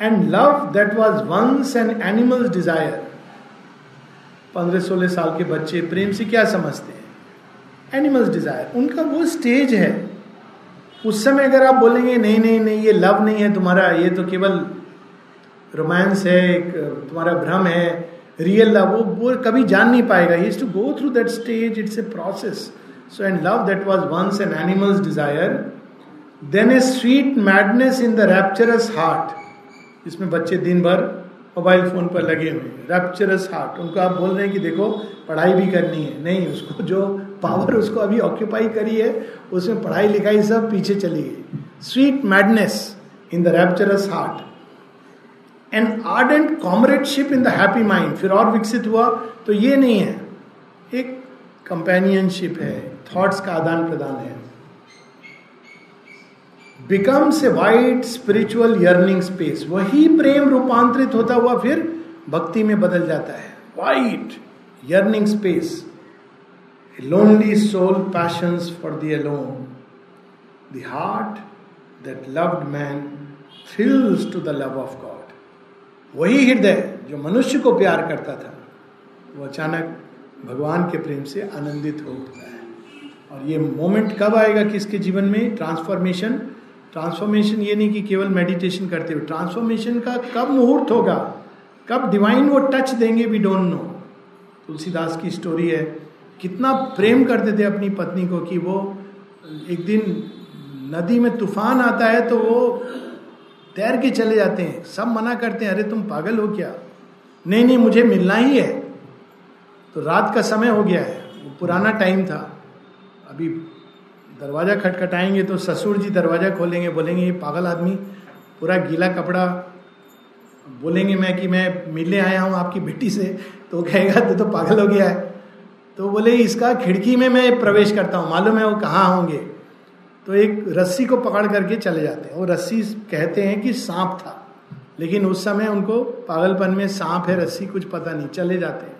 and love that was once an animal's desire पंद्रह सोलह साल के बच्चे प्रेम से क्या समझते हैं? एनिमल्स डिज़ायर उनका वो स्टेज है। उस समय अगर आप बोलेंगे, नहीं नहीं नहीं, ये लव नहीं है तुम्हारा, ये तो केवल रोमांस है, एक, तुम्हारा भ्रम है रियल लव वो वो कभी जान नहीं पाएगा। He to go through that stage it's a process so and love that was once an animal's desire then a sweet madness in the rapturous heart इसमें बच्चे दिन भर मोबाइल फ़ोन पर लगे हुए रैप्चरस हार्ट उनको आप बोल रहे हैं कि देखो, पढ़ाई भी करनी है। नहीं, उसको जो पावर उसको अभी ऑक्यूपाई करी है, उसमें पढ़ाई लिखाई सब पीछे चली गई। Sweet madness in the rapturous heart and ardent comradeship in the happy mind फिर और विकसित हुआ तो ये नहीं है। एक कंपेनियनशिप है। थॉट्स का आदान प्रदान है। Becomes a white spiritual yearning space वही प्रेम रूपांतरित होता हुआ फिर भक्ति में बदल जाता है। White yearning space lonely soul passion for the alone the heart that loved man thrills to the love of God वही हृदय जो मनुष्य को प्यार करता था, वो अचानक भगवान के प्रेम से आनंदित हो उठता है। और ये मोमेंट कब आएगा किसके जीवन में ट्रांसफॉर्मेशन ट्रांसफॉर्मेशन ये नहीं कि केवल मेडिटेशन करते हुए। ट्रांसफॉर्मेशन का कब मुहूर्त होगा? कब डिवाइन वो टच देंगे वी डोंट नो तुलसीदास की स्टोरी है, कितना प्रेम करते थे अपनी पत्नी को कि वो एक दिन नदी में तूफ़ान आता है तो वो तैर के चले जाते हैं। सब मना करते हैं, अरे तुम पागल हो क्या? नहीं नहीं, मुझे मिलना ही है। तो रात का समय हो गया है, वो पुराना टाइम था। अभी दरवाज़ा खटखटाएँगे तो ससुर जी दरवाज़ा खोलेंगे बोलेंगे ये पागल आदमी पूरा गीला कपड़ा। बोलेंगे मैं कि मैं मिलने आया हूँ आपकी बेटी से तो कहेगा तो, तो पागल हो गया है। तो बोले इसका खिड़की में मैं प्रवेश करता हूँ मालूम है वो कहाँ होंगे? तो एक रस्सी को पकड़ करके चले जाते हैं। वो रस्सी कहते हैं कि सांप था लेकिन उस समय उनको पागलपन में सांप है रस्सी कुछ पता नहीं चले जाते हैं।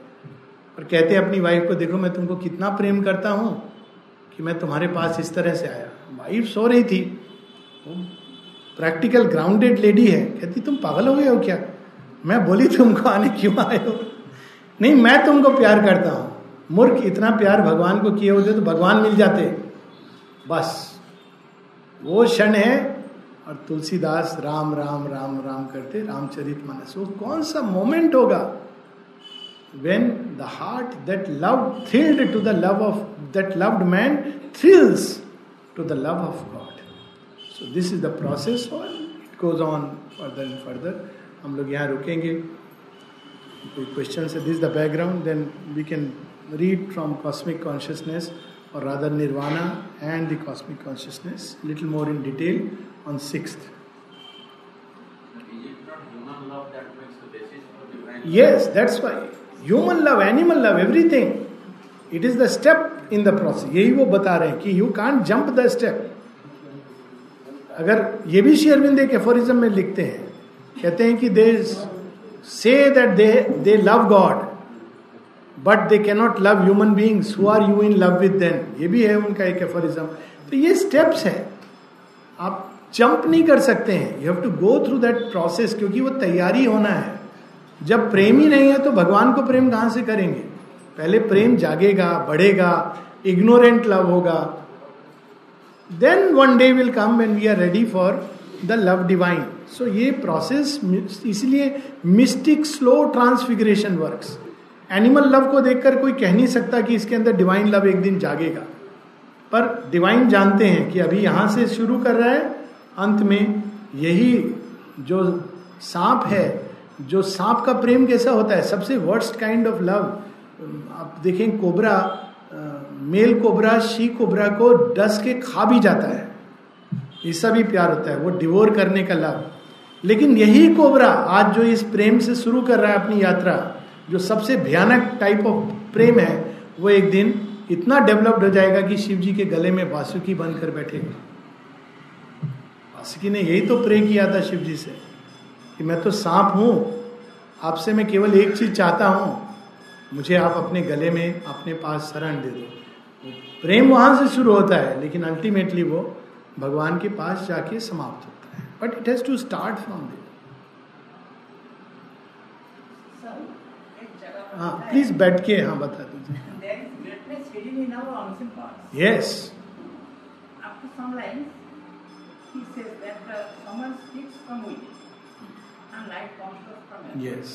और कहते हैं अपनी वाइफ को देखो मैं तुमको कितना प्रेम करता हूँ कि मैं तुम्हारे पास इस तरह से आया। वाइफ सो रही थी। प्रैक्टिकल ग्राउंडेड लेडी है। कहती, तुम पागल हो गए हो क्या? मैं बोली, तुमको आने क्यों आए हो? नहीं, मैं तुमको प्यार करता हूँ। मूर्ख, इतना प्यार भगवान को किए होते तो भगवान मिल जाते। बस। वो क्षण है और तुलसीदास राम राम राम राम करते, रामचरित मानस। वो कौन सा मोमेंट होगा? When the heart that love thrilled to the love of that loved man thrills to the love of God. So this is the process or it goes on further and further. हम लोग यहाँ रुकेंगे कोई question है this the background then we can read from cosmic consciousness or rather nirvana and the cosmic consciousness little more in detail on sixth yes that's why human love animal love everything It is the step in the process यही वो बता रहे हैं कि you can't jump the step अगर ये भी शेयरबिंद एक एफोरिज्म में लिखते हैं, कहते हैं कि they say that they they love God but they cannot love human beings who are you in love with then ये भी है उनका एक एफोरिज्म तो ये स्टेप्स है. आप जंप नहीं कर सकते हैं. You have to go through that process क्योंकि वो तैयारी होना है. जब प्रेम ही नहीं है तो भगवान को प्रेम कहाँ से करेंगे? पहले प्रेम जागेगा, बढ़ेगा इग्नोरेंट लव होगा। Then one day will come when we are ready for the love divine so ये प्रोसेस इसलिए mystic slow transfiguration works animal love को देखकर कोई कह नहीं सकता कि इसके अंदर डिवाइन लव एक दिन जागेगा। पर डिवाइन जानते हैं कि अभी यहाँ से शुरू कर रहा है, अंत में यही जो सांप है, जो सांप का प्रेम कैसा होता है, सबसे वर्स्ट काइंड ऑफ़ लव आप देखें, cobra male cobra, she cobra को डस के खा भी जाता है। ऐसा भी प्यार होता है, वो डिवोर करने का लाभ। लेकिन यही कोबरा आज जो इस प्रेम से शुरू कर रहा है अपनी यात्रा, जो सबसे भयानक टाइप ऑफ़ प्रेम है, वो एक दिन इतना डेवलप्ड हो जाएगा कि शिव जी के गले में वासुकी बनकर बैठेगा। वासुकी ने यही तो प्रे किया था शिव जी से, कि मैं तो सांप हूँ, आपसे मैं केवल एक चीज़ चाहता हूँ मुझे आप अपने गले में अपने पास शरण दे दो। प्रेम वहाँ से शुरू होता है लेकिन अल्टीमेटली वो भगवान के पास जाके समाप्त होता है। But it has to start from there हाँ प्लीज़ बैठ के हाँ बता दीजिए। Yes Yes.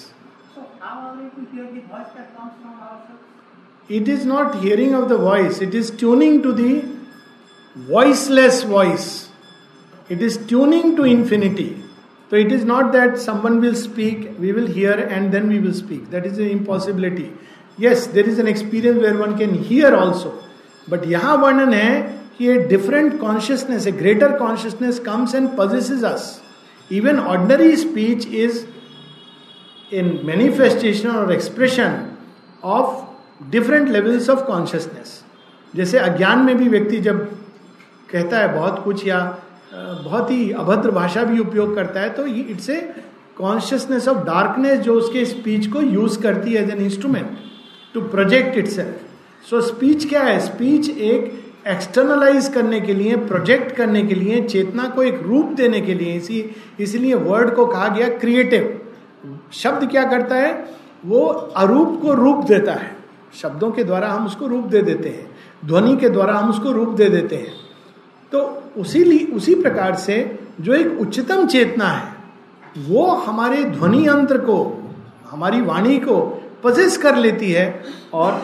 So how are we to hear the voice that comes from ourselves? It is not hearing of the voice, it is tuning to the voiceless voice. It is tuning to infinity. So it is not that someone will speak, we will hear, and then we will speak. That is an impossibility. Yes, there is an experience where one can hear also. But यहाँ वर्णन है कि a different consciousness, a greater consciousness comes and possesses us. Even ordinary speech is in manifestation or expression of different levels of consciousness. जैसे अज्ञान में भी व्यक्ति जब कहता है बहुत कुछ या बहुत ही अभद्र भाषा भी उपयोग करता है तो it's a consciousness of darkness जो उसके स्पीच को यूज़ करती है as an instrument to project it so speech क्या है? स्पीच एक एक्सटर्नलाइज करने के लिए प्रोजेक्ट करने के लिए, चेतना को एक रूप देने के लिए, इसी, इसलिए वर्ड को कहा गया क्रिएटिव शब्द क्या करता है? वो अरूप को रूप देता है। शब्दों के द्वारा हम उसको रूप दे देते हैं। ध्वनि के द्वारा हम उसको रूप दे देते हैं। तो उसी उसी प्रकार से जो एक उच्चतम चेतना है, वो हमारे ध्वनि यंत्र को, हमारी वाणी को पजेस कर लेती है और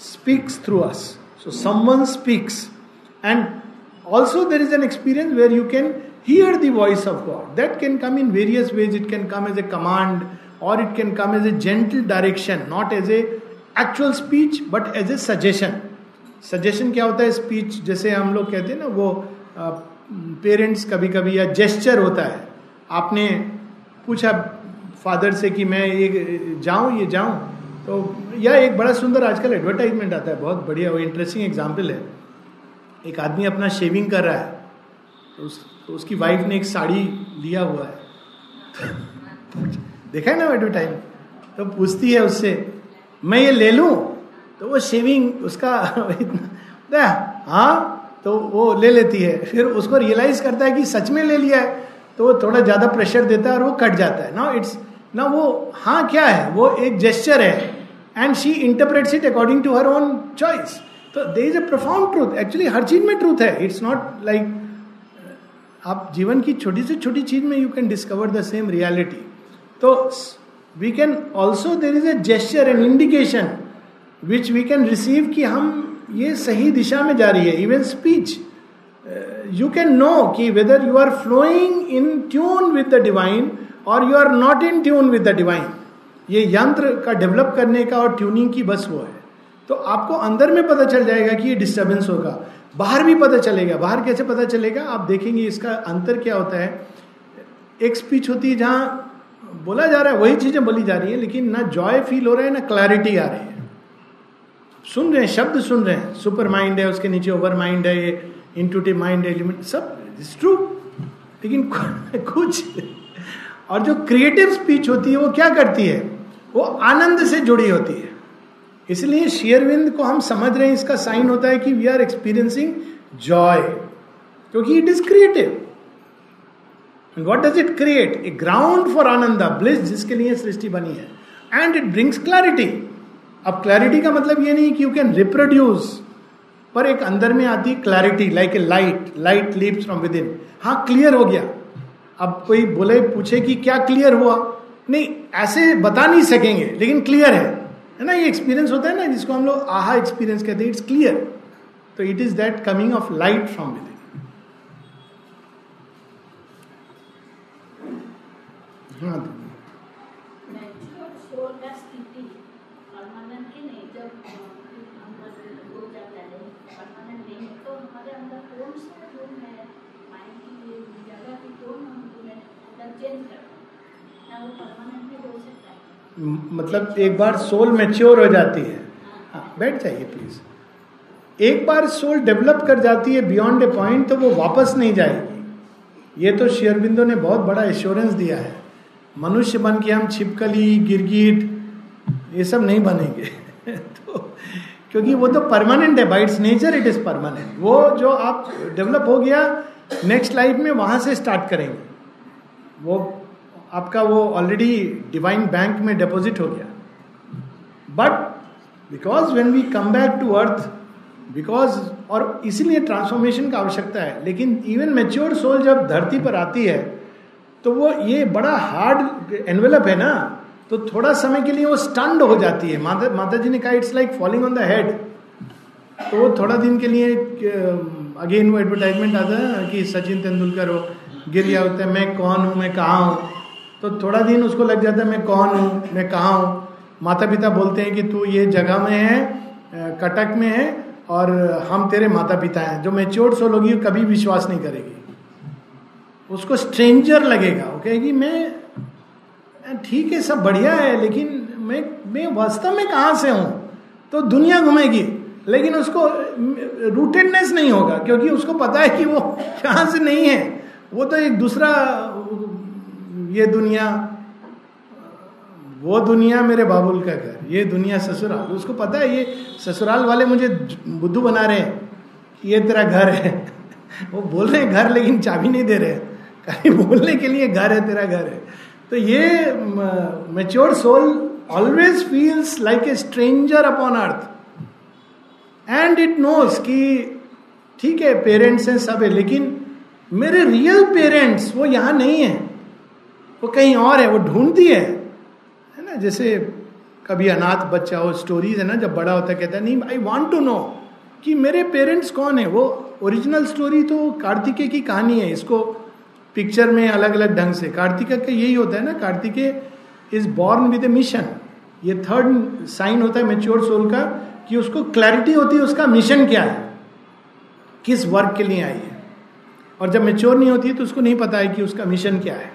speaks through us so someone speaks and also there is an experience where you can hear the voice of God that can come in various ways it can come as a command और it can come as a gentle direction not as a actual speech but as a suggestion suggestion क्या होता है? Speech जैसे हम लोग कहते हैं ना वो पेरेंट्स कभी कभी या जेस्चर होता है। आपने पूछा फादर से कि मैं ये जाऊँ ये जाऊँ? तो यह एक बड़ा सुंदर आजकल एडवर्टाइजमेंट आता है बहुत बढ़िया वो इंटरेस्टिंग एग्ज़ाम्पल है। एक आदमी अपना शेविंग कर रहा है तो, उस, तो उसकी वाइफ ने एक साड़ी लिया हुआ है। देखा है ना एडवर्टाइज तो पूछती है उससे, मैं ये ले लूँ? तो वो शेविंग उसका इतना हाँ। तो वो ले लेती है। फिर उसको रियलाइज़ करता है कि सच में ले लिया है। तो वो थोड़ा ज़्यादा प्रेशर देता है और वो कट जाता है। ना इट्स ना वो हाँ क्या है? वो एक जेस्चर है। And she interprets it according to her own choice तो there is a profound truth actually हर चीज़ में ट्रूथ है। इट्स नॉट लाइक आप जीवन की छोटी से छोटी चीज़ में you can discover the same reality तो we can also there is a gesture an indication which we can receive कि हम ये सही दिशा में जा रही है even speech you can know कि whether you are flowing in tune with the divine और you are not in tune with the divine ये यंत्र का डेवलप करने का और ट्यूनिंग की बस वो है। तो आपको अंदर में पता चल जाएगा कि ये डिस्टर्बेंस होगा। बाहर भी पता चलेगा। बाहर कैसे पता चलेगा? आप देखेंगे इसका अंतर क्या होता है। एक स्पीच होती है जहाँ बोला जा रहा है, वही चीज़ें बोली जा रही है, लेकिन ना जॉय फील हो रहा है, ना क्लैरिटी आ रही है। सुन रहे हैं, शब्द सुन रहे हैं सुपर माइंड है, उसके नीचे ओवर माइंड है इंटूटिव माइंड एलिमेंट सब ट्रू लेकिन कुछ, और जो क्रिएटिव स्पीच होती है, वो क्या करती है? वो आनंद से जुड़ी होती है। इसलिए शेयरविंद को हम समझ रहे हैं, इसका साइन होता है कि वी आर एक्सपीरियंसिंग जॉय क्योंकि it is creative what does it create a ground for Anand bliss जिसके लिए सृष्टि बनी है. एंड इट ब्रिंग्स क्लैरिटी अब क्लैरिटी का मतलब ये नहीं कि यू कैन रिप्रोड्यूस पर एक अंदर में आती clarity like a light light leaves from within हाँ क्लियर हो गया. अब कोई बोले, पूछे कि क्या क्लियर हुआ? नहीं, ऐसे बता नहीं सकेंगे, लेकिन क्लियर है. है ना, ये एक्सपीरियंस होता है ना, जिसको हम लोग आहा एक्सपीरियंस कहते हैं. इट्स क्लियर तो it is that coming of light from within हाँ मतलब एक बार सोल मेच्योर हो जाती है। हाँ बैठ जाइए प्लीज़ एक बार सोल डेवलप कर जाती है बियॉन्ड ए पॉइंट तो वो वापस नहीं जाएगी। ये तो शेयरबिंदो ने बहुत बड़ा एश्योरेंस दिया है। मनुष्य बन के हम छिपकली, गिरगिट, ये सब नहीं बनेंगे। तो क्योंकि वो तो परमानेंट है by its nature it is permanent वो जो आप डेवलप हो गया नेक्स्ट लाइफ में वहाँ से स्टार्ट करेंगे। वो आपका वो ऑलरेडी डिवाइन बैंक में डिपॉजिट हो गया. But because when we come back to earth because और इसीलिए ट्रांसफॉर्मेशन का आवश्यकता है, लेकिन इवन मेच्योर सोल जब धरती पर आती है तो वो ये बड़ा हार्ड एनवेलप है ना तो थोड़ा समय के लिए वो स्टंड हो जाती है. माता माता जी ने कहा it's like falling on the head तो वो थोड़ा दिन के लिए अगेन वो एडवर्टाइजमेंट आता है कि सचिन तेंदुलकर हो, गिर गया होता है, मैं कौन हूँ? मैं कहाँ हूँ? तो थोड़ा दिन उसको लग जाता है, मैं कौन हूँ, मैं कहाँ हूँ? माता पिता बोलते हैं कि तू ये जगह में है कटक में है और हम तेरे माता पिता हैं। जो मेच्योर सोल होगी कभी विश्वास नहीं करेगी। उसको स्ट्रेंजर लगेगा, वो कहेगी, मैं ठीक है, सब बढ़िया है, लेकिन मैं मैं वास्तव में कहाँ से हूँ? तो दुनिया घूमेगी, लेकिन उसको रूटेडनेस नहीं होगा, क्योंकि उसको पता है कि वो कहाँ से नहीं है। वो तो एक दूसरा ये दुनिया, वो दुनिया मेरे बाबुल का घर, ये दुनिया ससुराल। उसको पता है, ये ससुराल वाले मुझे बुद्धू बना रहे हैं कि ये तेरा घर है। वो बोल रहे घर, लेकिन चाबी नहीं दे रहे। कहीं बोलने के लिए घर है, तेरा घर है। तो ये mature soul always feels like a stranger upon earth and it knows कि ठीक है पेरेंट्स हैं सब है, लेकिन मेरे रियल पेरेंट्स वो यहाँ नहीं है। वो कहीं और है, वो ढूंढती है। है ना, जैसे कभी अनाथ बच्चा हो स्टोरीज है ना, जब बड़ा होता है, कहता है, नहीं आई वॉन्ट टू नो कि मेरे पेरेंट्स कौन है? वो ओरिजिनल स्टोरी तो कार्तिकेय की कहानी है, इसको पिक्चर में अलग अलग ढंग से। कार्तिकेय का यही होता है ना Kartikeya is born with a mission ये थर्ड साइन होता है मेच्योर सोल का, कि उसको क्लैरिटी होती है, उसका मिशन क्या है, किस वर्क के लिए आई है। और जब मेच्योर नहीं होती है तो उसको नहीं पता है कि उसका मिशन क्या है।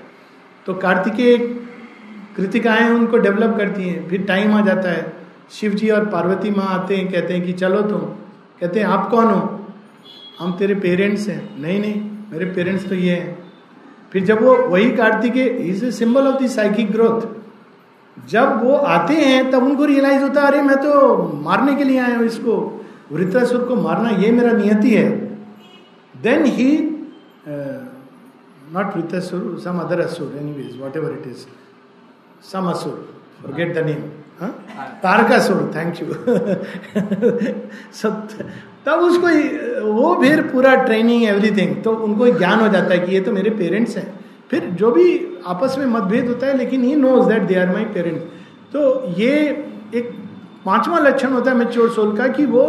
तो कार्तिकेय कृतिकाएँ उनको डेवलप करती हैं, फिर टाइम आ जाता है। शिव जी और पार्वती माँ आते हैं, कहते हैं कि चलो तुम। कहते हैं, आप कौन हो? हम तेरे पेरेंट्स हैं। नहीं नहीं, मेरे पेरेंट्स तो ये हैं। फिर जब वो, वही Kartikeya is a symbol of the psychic growth जब वो आते हैं, तब उनको रियलाइज़ होता है, अरे, मैं तो मारने के लिए आया हूँ इसको। वृत्रासुर को मारना ये मेरा नियति है। Then he Vritrasura some other असुर anyways whatever it is some असुर forget the name. Huh? Tarakasura thank you तब उसको वो फिर पूरा ट्रेनिंग एवरीथिंग तो उनको ज्ञान हो जाता है कि ये तो मेरे पेरेंट्स हैं। फिर जो भी आपस में मतभेद होता है, लेकिन he knows that they are my parents तो ये एक पांचवा लक्षण होता है मेच्योर सोल का कि वो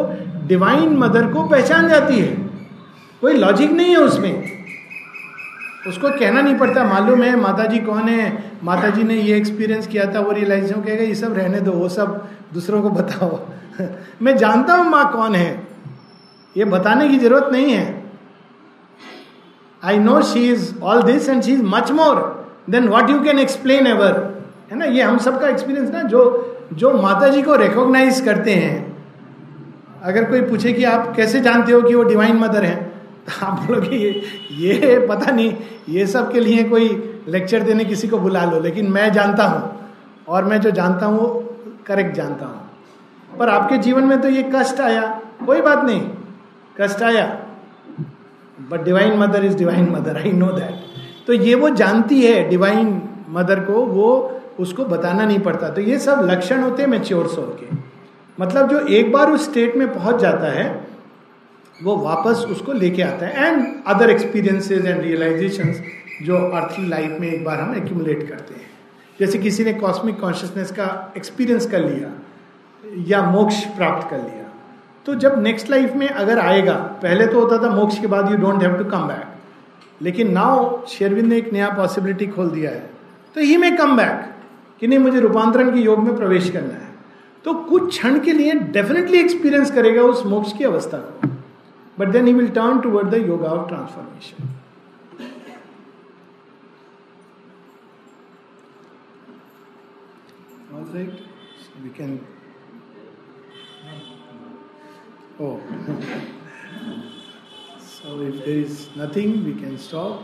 डिवाइन मदर को पहचान जाती है। कोई लॉजिक नहीं है उसमें। उसको कहना नहीं पड़ता, मालूम है माता जी कौन है? माता जी ने ये एक्सपीरियंस किया था, वो रियलाइजेशन कहेगा, ये सब रहने दो, वो सब दूसरों को बताओ। मैं जानता हूँ माँ कौन है। ये बताने की ज़रूरत नहीं है। I know she is all this and she is much more than what you can explain ever है ना? ये हम सबका एक्सपीरियंस ना, जो जो माता जी को रिकॉग्नाइज करते हैं। अगर कोई पूछे कि आप कैसे जानते हो कि वो डिवाइन मदर है? आप बोलोगे, ये ये पता नहीं, ये सब के लिए कोई लेक्चर देने किसी को बुला लो, लेकिन मैं जानता हूँ, और मैं जो जानता हूँ, वो करेक्ट जानता हूँ. पर आपके जीवन में तो ये कष्ट आया। कोई बात नहीं। कष्ट आया। But divine mother is divine mother I know that तो ये वो जानती है डिवाइन मदर को, वो उसको बताना नहीं पड़ता। तो ये सब लक्षण होते हैं मेच्योर सोल के। मतलब जो एक बार उस स्टेट में पहुँच जाता है वो वापस उसको लेके आता है and other experiences and realisation जो अर्थली लाइफ में एक बार हम एक्यूमुलेट करते हैं। जैसे किसी ने कॉस्मिक कॉन्शियसनेस का एक्सपीरियंस कर लिया या मोक्ष प्राप्त कर लिया तो जब नेक्स्ट लाइफ में अगर आएगा, पहले तो होता था मोक्ष के बाद you don't have to come back लेकिन नाउ शेरविंद ने एक नया पॉसिबिलिटी खोल दिया है तो ही में कम बैक कि नहीं, मुझे रूपांतरण के योग में प्रवेश करना है। तो कुछ क्षण के लिए डेफिनेटली एक्सपीरियंस करेगा उस मोक्ष की अवस्था को। But then he will turn toward the yoga of transformation. All right, so we can. Oh. so if there is nothing, we can stop.